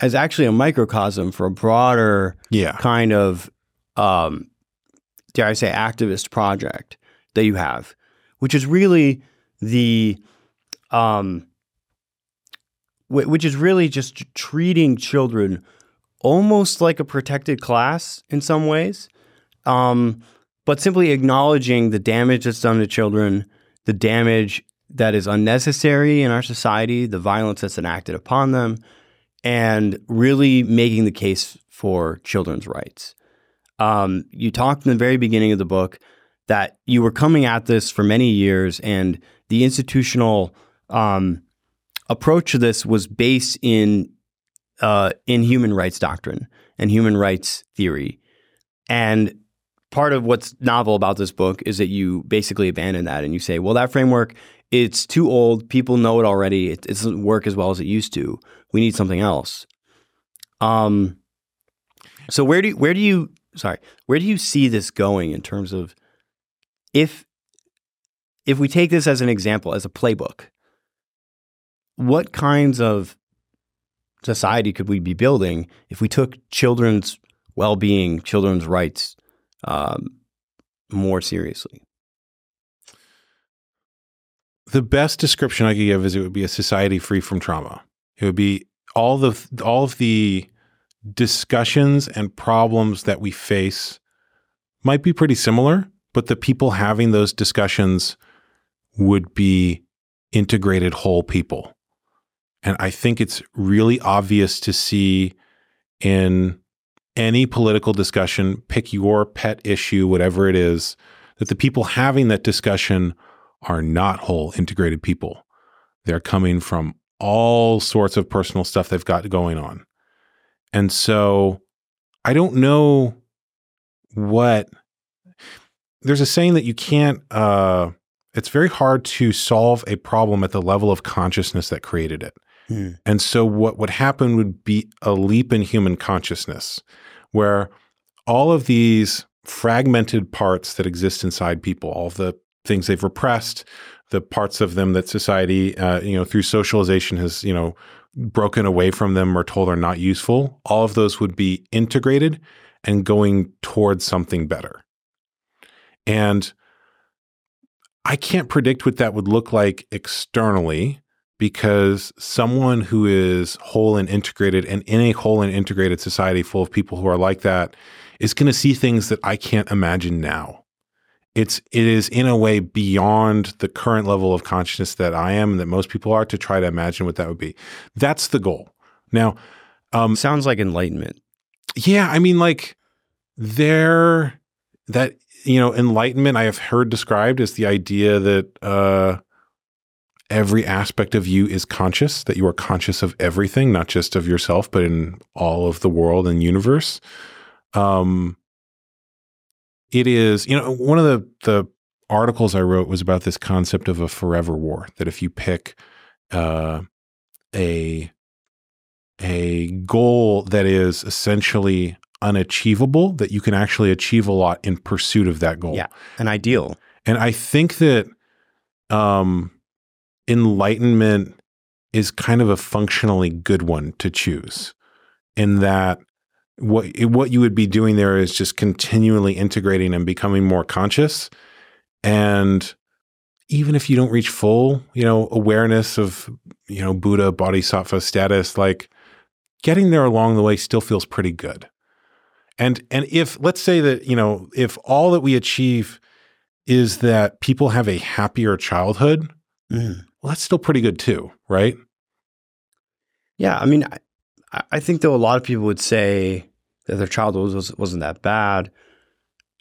as actually a microcosm for a broader Yeah. kind of, um, dare I say, activist project that you have, which is really the, um, wh- which is really just treating children almost like a protected class in some ways, um, but simply acknowledging the damage that's done to children, the damage that is unnecessary in our society, the violence that's enacted upon them, and really making the case for children's rights. Um, you talked in the very beginning of the book that you were coming at this for many years, and the institutional um, approach to this was based in uh, in human rights doctrine and human rights theory. And part of what's novel about this book is that you basically abandon that and you say, well, that framework it's too old. People know it already. It, it doesn't work as well as it used to. We need something else. Um. So where do where do you sorry where do you see this going in terms of if if we take this as an example as a playbook, what kinds of society could we be building if we took children's well being, children's rights um, more seriously? the best description I could give is it would be a society free from trauma. It would be all the all of the discussions and problems that we face might be pretty similar, but the people having those discussions would be integrated whole people. And I think it's really obvious to see in any political discussion, pick your pet issue, whatever it is, that the people having that discussion are not whole integrated people. They're coming from all sorts of personal stuff they've got going on. And so I don't know what there's a saying that you can't uh it's very hard to solve a problem at the level of consciousness that created it. Hmm. And so what would happen would be a leap in human consciousness where all of these fragmented parts that exist inside people, all of the things they've repressed, the parts of them that society, uh, you know, through socialization has, you know, broken away from them or told are not useful, all of those would be integrated and going towards something better. And I can't predict what that would look like externally because someone who is whole and integrated and in a whole and integrated society full of people who are like that is going to see things that I can't imagine now. It's it is in a way beyond the current level of consciousness that I am and that most people are to try to imagine what that would be. That's the goal. Now, um, Sounds like enlightenment. yeah, I mean, like there that you know, enlightenment I have heard described as the idea that uh, every aspect of you is conscious, that you are conscious of everything, not just of yourself, but in all of the world and universe. Um, it is, you know, one of the the articles I wrote was about this concept of a forever war. That if you pick uh, a a goal that is essentially unachievable, that you can actually achieve a lot in pursuit of that goal. Yeah. An ideal. And I think that um, enlightenment is kind of a functionally good one to choose, in that what what you would be doing there is just continually integrating and becoming more conscious, and even if you don't reach full, you know, awareness of you know Buddha Bodhisattva status, like getting there along the way still feels pretty good. And and if let's say that you know if all that we achieve is that people have a happier childhood, Mhm. well, that's still pretty good too, right? Yeah. I mean, I, think though a lot of people would say that their childhood was, wasn't that bad,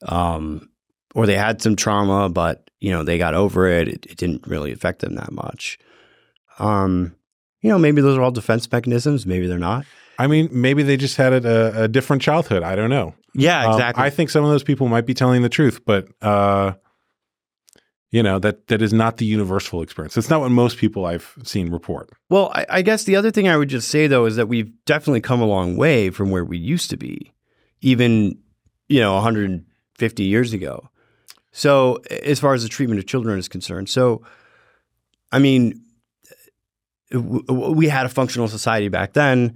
um, or they had some trauma, but you know they got over it. It, it didn't really affect them that much. Um, you know, maybe those are all defense mechanisms. Maybe they're not. I mean, maybe they just had a, a different childhood. I don't know. Yeah, Um, exactly. I think some of those people might be telling the truth, but uh, you know that that is not the universal experience. That's not what most people I've seen report. Well, I, I guess the other thing I would just say though is that we've definitely come a long way from where we used to be, even you know 150 years ago. So as far as the treatment of children is concerned, so I mean, w- we had a functional society back then.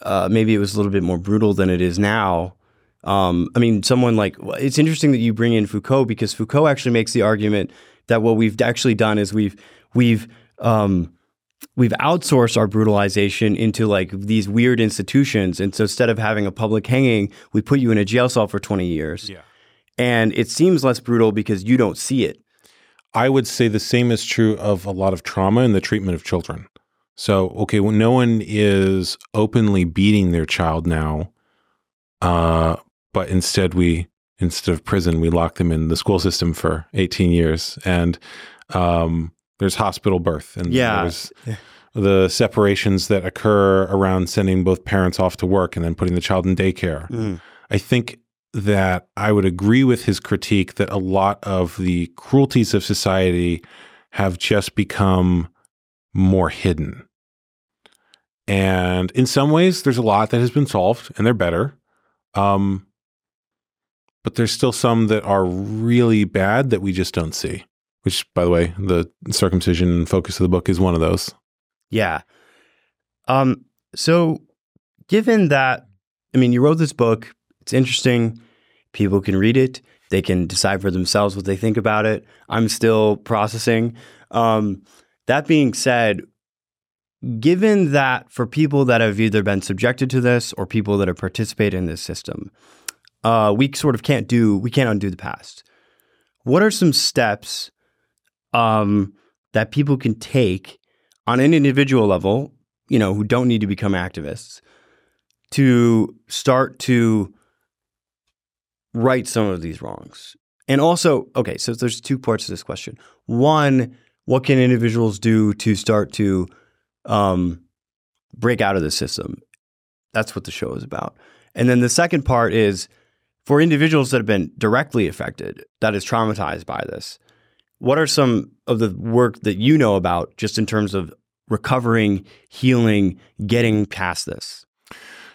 Uh, maybe it was a little bit more brutal than it is now. Um, I mean, someone like it's interesting that you bring in Foucault because Foucault actually makes the argument that what we've actually done is we've we've um, we've outsourced our brutalization into like these weird institutions, and so instead of having a public hanging, we put you in a jail cell for twenty years, Yeah. and it seems less brutal because you don't see it. I would say the same is true of a lot of trauma in the treatment of children. So, okay, when no one is openly beating their child now, uh, but instead we, instead of prison, we lock them in the school system for 18 years. And um, there's hospital birth. And Yeah. there's the separations that occur around sending both parents off to work and then putting the child in daycare. I think that I would agree with his critique that a lot of the cruelties of society have just become more hidden. And in some ways, there's a lot that has been solved and they're better. Um, but there's still some that are really bad that we just don't see, which, by the way, the circumcision focus of the book is one of those. Yeah. Um, so given that, I mean, you wrote this book, it's interesting. People can read it. They can decide for themselves what they think about it. I'm still processing. Um, that being said, given that for people that have either been subjected to this or people that have participated in this system, uh, we sort of can't do, we can't undo the past. What are some steps um, that people can take on an individual level, you know, who don't need to become activists, to start to right some of these wrongs. And also, okay, so there's two parts to this question. One, what can individuals do to start to um, break out of the system? That's what the show is about. And then the second part is for individuals that have been directly affected, that is traumatized by this, what are some of the work that you know about just in terms of recovering, healing, getting past this?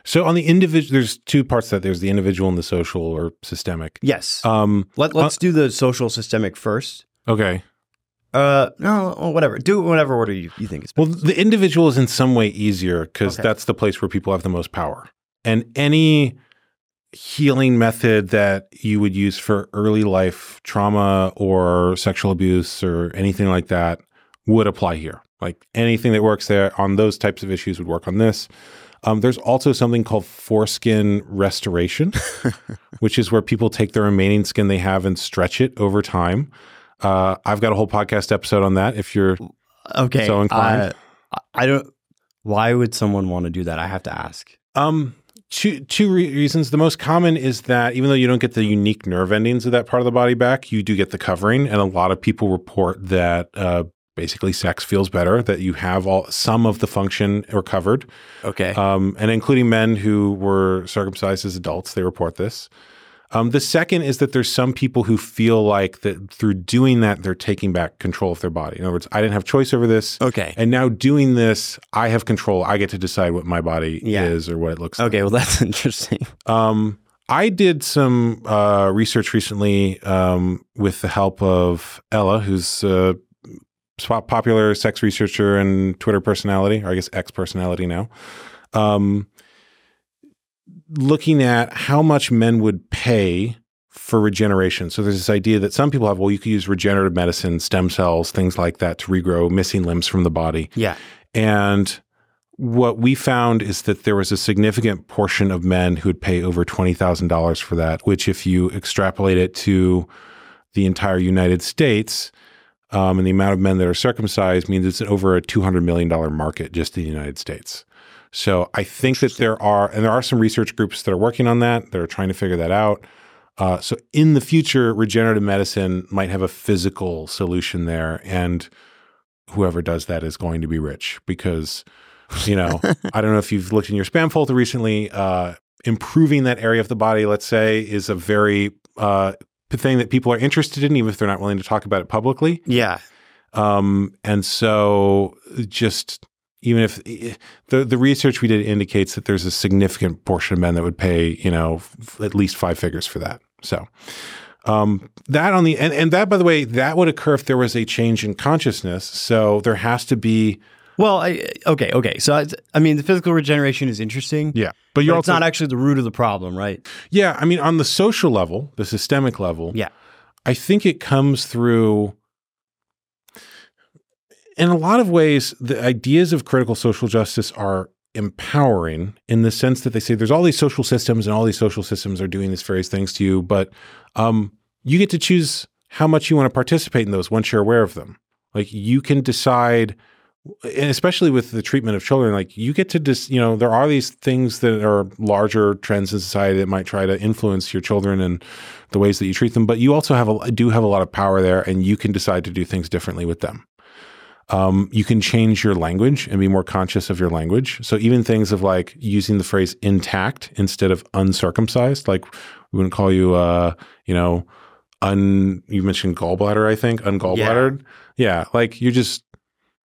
So on the individual, there's two parts that. There's the individual and the social or systemic. Yes. Um, Let, let's do the social systemic first. okay. Uh, no, whatever. Do it whatever order you, you think is best. Well, the individual is in some way easier because Okay. that's the place where people have the most power. And any healing method that you would use for early life trauma or sexual abuse or anything like that would apply here. Like anything that works there on those types of issues would work on this. Um, there's also something called foreskin restoration, which is where people take the remaining skin they have and stretch it over time. Uh, I've got a whole podcast episode on that. If you're Okay. So inclined? uh, I don't. Why would someone want to do that? I have to ask. Um, two two re- reasons. The most common is that even though you don't get the unique nerve endings of that part of the body back, you do get the covering, and a lot of people report that uh, basically sex feels better that you have all some of the function recovered, Okay. um, and including men who were circumcised as adults, they report this. Um, the second is that there's some people who feel like that through doing that they're taking back control of their body. In other words, I didn't have choice over this. okay. And now doing this, I have control. I get to decide what my body Yeah. is or what it looks like. Okay. Well, that's interesting. Um, I did some uh, research recently um, with the help of Aella, who's a popular sex researcher and Twitter personality, or I guess ex personality now. Um, looking at how much men would pay for regeneration. So there's this idea that some people have, well, you could use regenerative medicine, stem cells, things like that to regrow missing limbs from the body. Yeah. And what we found is that there was a significant portion of men who would pay over $20,000 for that, which, if you extrapolate it to the entire United States um, and the amount of men that are circumcised, means it's over a $200 million market just in the United States. So I think that there are, and there are some research groups that are working on that, that are trying to figure that out. Uh, so in the future, regenerative medicine might have a physical solution there, and whoever does that is going to be rich because, you know, I don't know if you've looked in your spam folder recently. Uh, improving that area of the body, let's say, is a very uh, thing that people are interested in, even if they're not willing to talk about it publicly. Yeah. Um, and so just even if the the research we did indicates that there's a significant portion of men that would pay, you know, f- at least five figures for that. So um, that on the and, and that by the way, that would occur if there was a change in consciousness. So there has to be Well, I, okay, okay. So I, I mean, the physical regeneration is interesting. yeah, but But you're it's also not actually the root of the problem, right? yeah. I mean, on the social level, the systemic level, Yeah. I think it comes through in a lot of ways, the ideas of critical social justice are empowering in the sense that they say there's all these social systems and all these social systems are doing these various things to you, but um, you get to choose how much you want to participate in those once you're aware of them. Like you can decide, and especially with the treatment of children, like you get to just, you know, there are these things that are larger trends in society that might try to influence your children and the ways that you treat them, but you also have a, do have a lot of power there and you can decide to do things differently with them. Um, you can change your language and be more conscious of your language. So even things of like using the phrase intact instead of uncircumcised, like we wouldn't call you, uh, you know, un. You mentioned gallbladder, I think, ungallbladdered. Yeah. like you just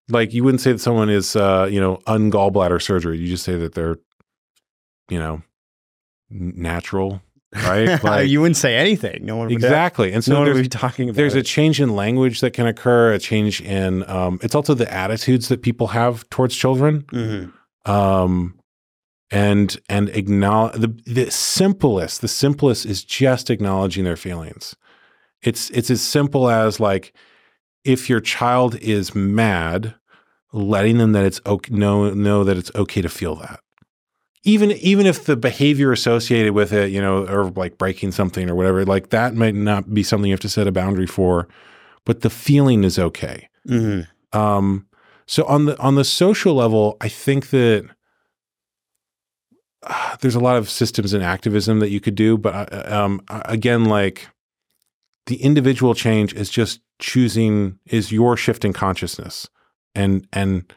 like you wouldn't say that someone is, uh, you know, ungallbladder surgery. You just say that they're, you know, natural, right? Like you wouldn't say anything. No one would exactly. And so no one would be talking about there's a change in language that can occur, a change in um, it's also the attitudes that people have towards children. Mhm. Um, and and acknowledge the the simplest, the simplest is just acknowledging their feelings. It's it's as simple as like if your child is mad, letting them that it's okay know know that it's okay to feel that. Even even if the behavior associated with it, you know, or like breaking something or whatever, like that might not be something you have to set a boundary for, but the feeling is okay. Mhm. Um, so on the on the social level, I think that uh, there's a lot of systems and activism that you could do, but uh, um, uh, again, like the individual change is just choosing is your shift in consciousness and and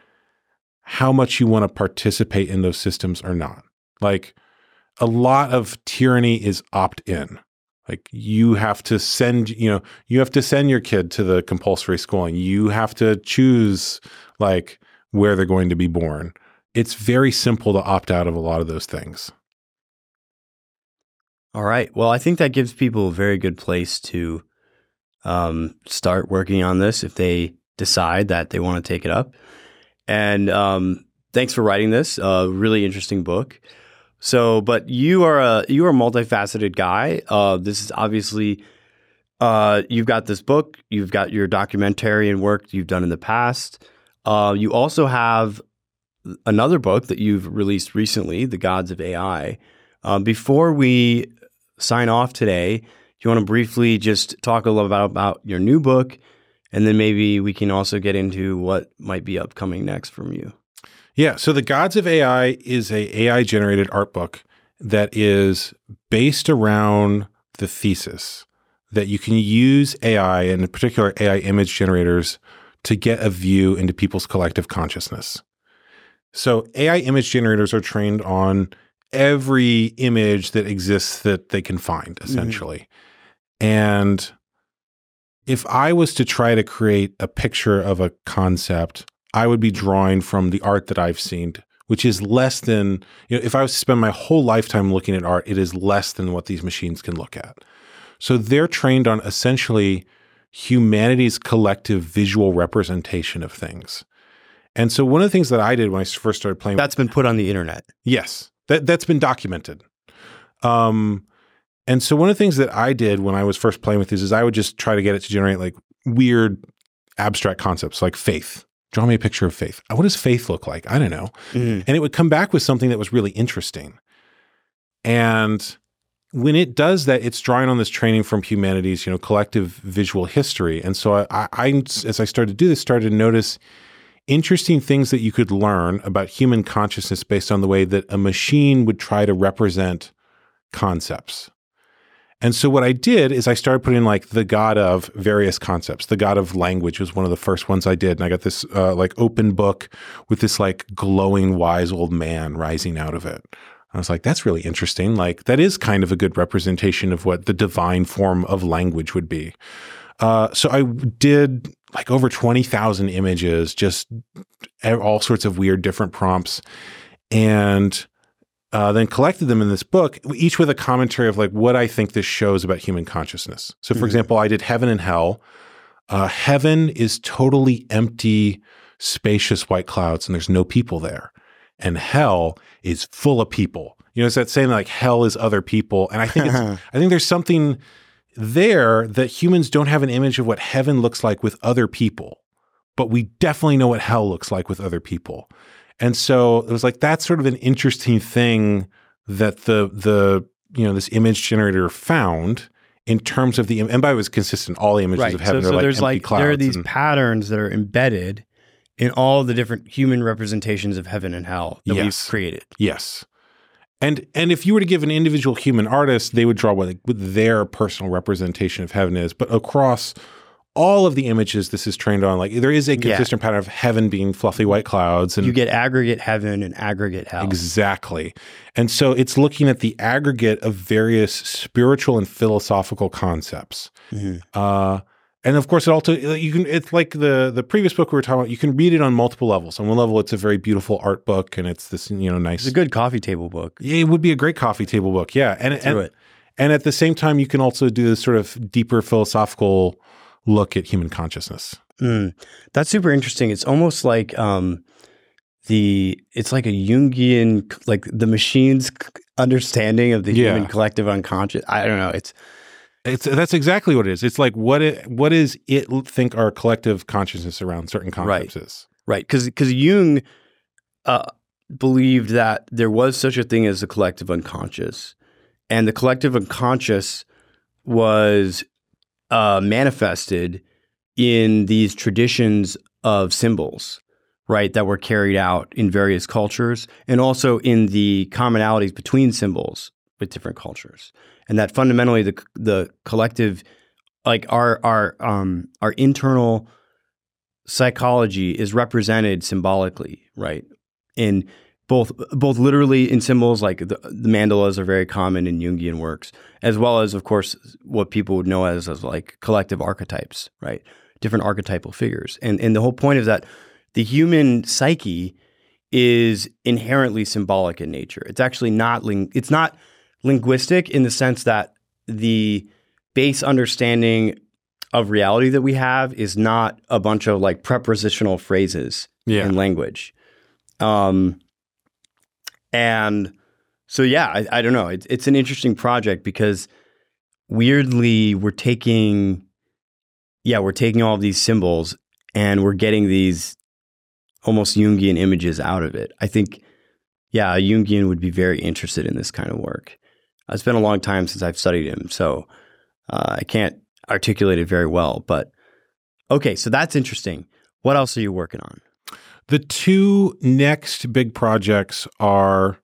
how much you want to participate in those systems or not. Like a lot of tyranny is opt in. Like you have to send, you know, you have to send your kid to the compulsory schooling. You have to choose like where they're going to be born. It's very simple to opt out of a lot of those things. All right. Well, I think that gives people a very good place to um, start working on this if they decide that they want to take it up. And um, thanks for writing this. Uh, really interesting book. So, but you are a you are a multifaceted guy. Uh, this is obviously uh, you've got this book. You've got your documentary and work you've done in the past. Uh, you also have another book that you've released recently, The Gods of AI. Uh, before we sign off today, do you want to briefly just talk a little about, about your new book? And then maybe we can also get into what might be upcoming next from you. Yeah. So The Gods of AI is a AI generated art book that is based around the thesis that you can use AI and in particular AI image generators to get a view into people's collective consciousness. So AI image generators are trained on every image that exists that they can find essentially. Mm-hmm. And if I was to try to create a picture of a concept, I would be drawing from the art that I've seen, which is less than, you know, if I was to spend my whole lifetime looking at art, it is less than what these machines can look at. So they're trained on essentially humanity's collective visual representation of things. And so one of the things that I did when I first started playing That's been put on the internet. Yes. That that's been documented. Um and so one of the things that I did when I was first playing with these is I would just try to get it to generate like weird abstract concepts like faith. Draw me a picture of faith. What does faith look like? I don't know. Mm. And it would come back with something that was really interesting. And when it does that, it's drawing on this training from humanities, you know, collective visual history. And so I, I as I started to do this, started to notice interesting things that you could learn about human consciousness based on the way that a machine would try to represent concepts. And so what I did is I started putting like the god of various concepts. The god of language was one of the first ones I did, and I got this uh, like open book with this like glowing wise old man rising out of it. I was like, that's really interesting. Like that is kind of a good representation of what the divine form of language would be. Uh, so I did like over 20,000 images, just all sorts of weird different prompts. And uh, then collected them in this book, each with a commentary of like what I think this shows about human consciousness. So, for mm-hmm. example, I did heaven and hell. Uh, heaven is totally empty, spacious white clouds, and there's no people there. And hell is full of people. You know, it's that saying like hell is other people, and I think it's, I think there's something there that humans don't have an image of what heaven looks like with other people, but we definitely know what hell looks like with other people. And so it was like that's sort of an interesting thing that the the you know this image generator found in terms of the and by was consistent. All the images right. of heaven so, so like there's like there are these and, patterns that are embedded in all the different human representations of heaven and hell that yes. we've created. Yes. And and if you were to give an individual human artist, they would draw what, what their personal representation of heaven is, but across all of the images this is trained on, like there is a consistent yeah. pattern of heaven being fluffy white clouds, and you get aggregate heaven and aggregate hell. Exactly, and so it's looking at the aggregate of various spiritual and philosophical concepts. Mm-hmm. Uh, and of course, it also you can. It's like the the previous book we were talking about. You can read it on multiple levels. On one level, it's a very beautiful art book, and it's this you know nice. It's a good coffee table book. Yeah, it would be a great coffee table book. Yeah, and and, it. and at the same time, you can also do this sort of deeper philosophical look at human consciousness. Mm, that's super interesting. It's almost like um, the it's like a Jungian like the machine's understanding of the yeah. human collective unconscious. I don't know. It's it's that's exactly what it is. It's like what it what is it think our collective consciousness around certain concepts right. is. Right, because because Jung uh, believed that there was such a thing as the collective unconscious, and the collective unconscious was uh, manifested in these traditions of symbols, right, that were carried out in various cultures and also in the commonalities between symbols with different cultures. And that fundamentally the the collective like our our um our internal psychology is represented symbolically, right? In both both literally in symbols like the, the, mandalas are very common in Jungian works, as well as of course what people would know as as like collective archetypes, right? Different archetypal figures, and and the whole point is that the human psyche is inherently symbolic in nature. It's actually not ling- it's not linguistic in the sense that the base understanding of reality that we have is not a bunch of like prepositional phrases yeah. in language. Um, and so, yeah, I, I don't know. It's, it's an interesting project because weirdly, we're taking, yeah, we're taking all these symbols and we're getting these almost Jungian images out of it. I think, yeah, a Jungian would be very interested in this kind of work. It's been a long time since I've studied him, so uh, I can't articulate it very well. But okay, so that's interesting. What else are you working on? The two next big projects are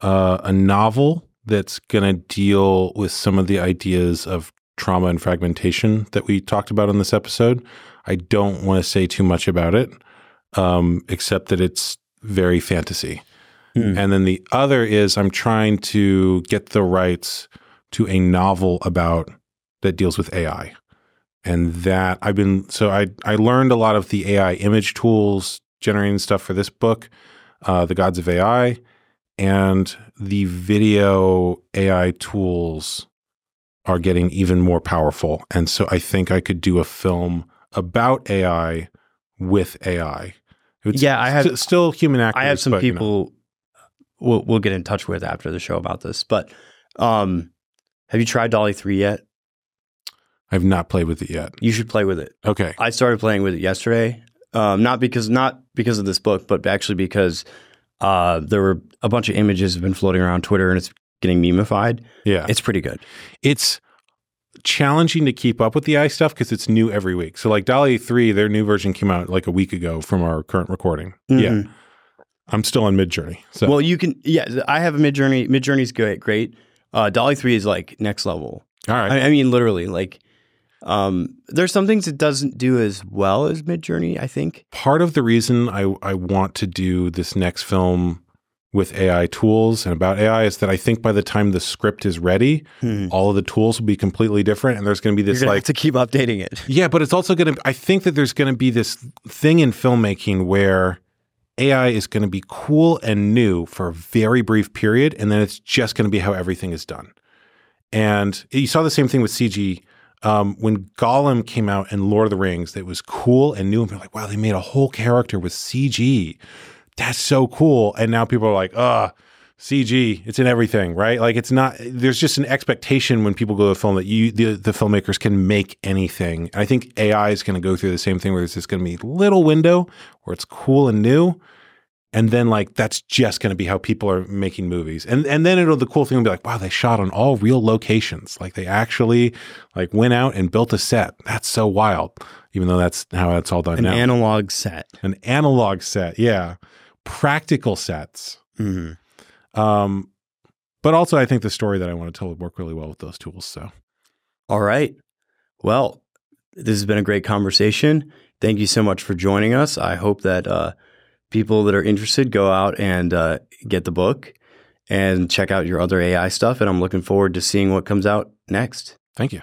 uh, a novel that's going to deal with some of the ideas of trauma and fragmentation that we talked about in this episode. I don't want to say too much about it, um, except that it's very fantasy. Mm. And then the other is I'm trying to get the rights to a novel about that deals with AI. And that I've been so I I learned a lot of the AI image tools generating stuff for this book, uh, The Gods of AI, and the video AI tools are getting even more powerful. And so I think I could do a film about AI with AI. It's yeah, I have st- still human actors. I have some but, people you know. we'll we'll get in touch with after the show about this. But um, have you tried DALL-E three yet? I've not played with it yet. You should play with it. Okay. I started playing with it yesterday. Um, not because not because of this book, but actually because uh, there were a bunch of images have been floating around Twitter and it's getting memeified. Yeah, it's pretty good. It's challenging to keep up with the AI stuff because it's new every week. So like DALL-E three, their new version came out like a week ago from our current recording. Mm-hmm. Yeah. I'm still on Midjourney. So well, you can. Yeah, I have a Midjourney. Midjourney's great. Great. Uh, DALL-E three is like next level. All right. I, I mean, literally, like um, there's some things it doesn't do as well as Midjourney, I think. Part of the reason I, I want to do this next film with AI tools and about AI is that I think by the time the script is ready, hmm. all of the tools will be completely different, and there's going to be this like to keep updating it. Yeah, but it's also going to. I think that there's going to be this thing in filmmaking where AI is going to be cool and new for a very brief period, and then it's just going to be how everything is done. And you saw the same thing with CG um, when Gollum came out in Lord of the Rings, that was cool and new. And people like, wow, they made a whole character with CG. That's so cool. And now people are like, ah, CG, it's in everything, right? Like it's not. There's just an expectation when people go to a film that you, the, the filmmakers, can make anything. And I think AI is going to go through the same thing where there's just going to be little window where it's cool and new, and then like that's just going to be how people are making movies. And and then it'll the cool thing will be like wow they shot on all real locations. Like they actually like went out and built a set. That's so wild even though that's how it's all done now. an now. analog set. An analog set yeah. Practical sets. Mm-hmm. um but also i think the story that i want to tell would work really well with those tools so. All right. Well this has been a great conversation. Thank you so much for joining us. I hope that uh people that are interested go out and uh, get the book and check out your other AI stuff. And I'm looking forward to seeing what comes out next. Thank you.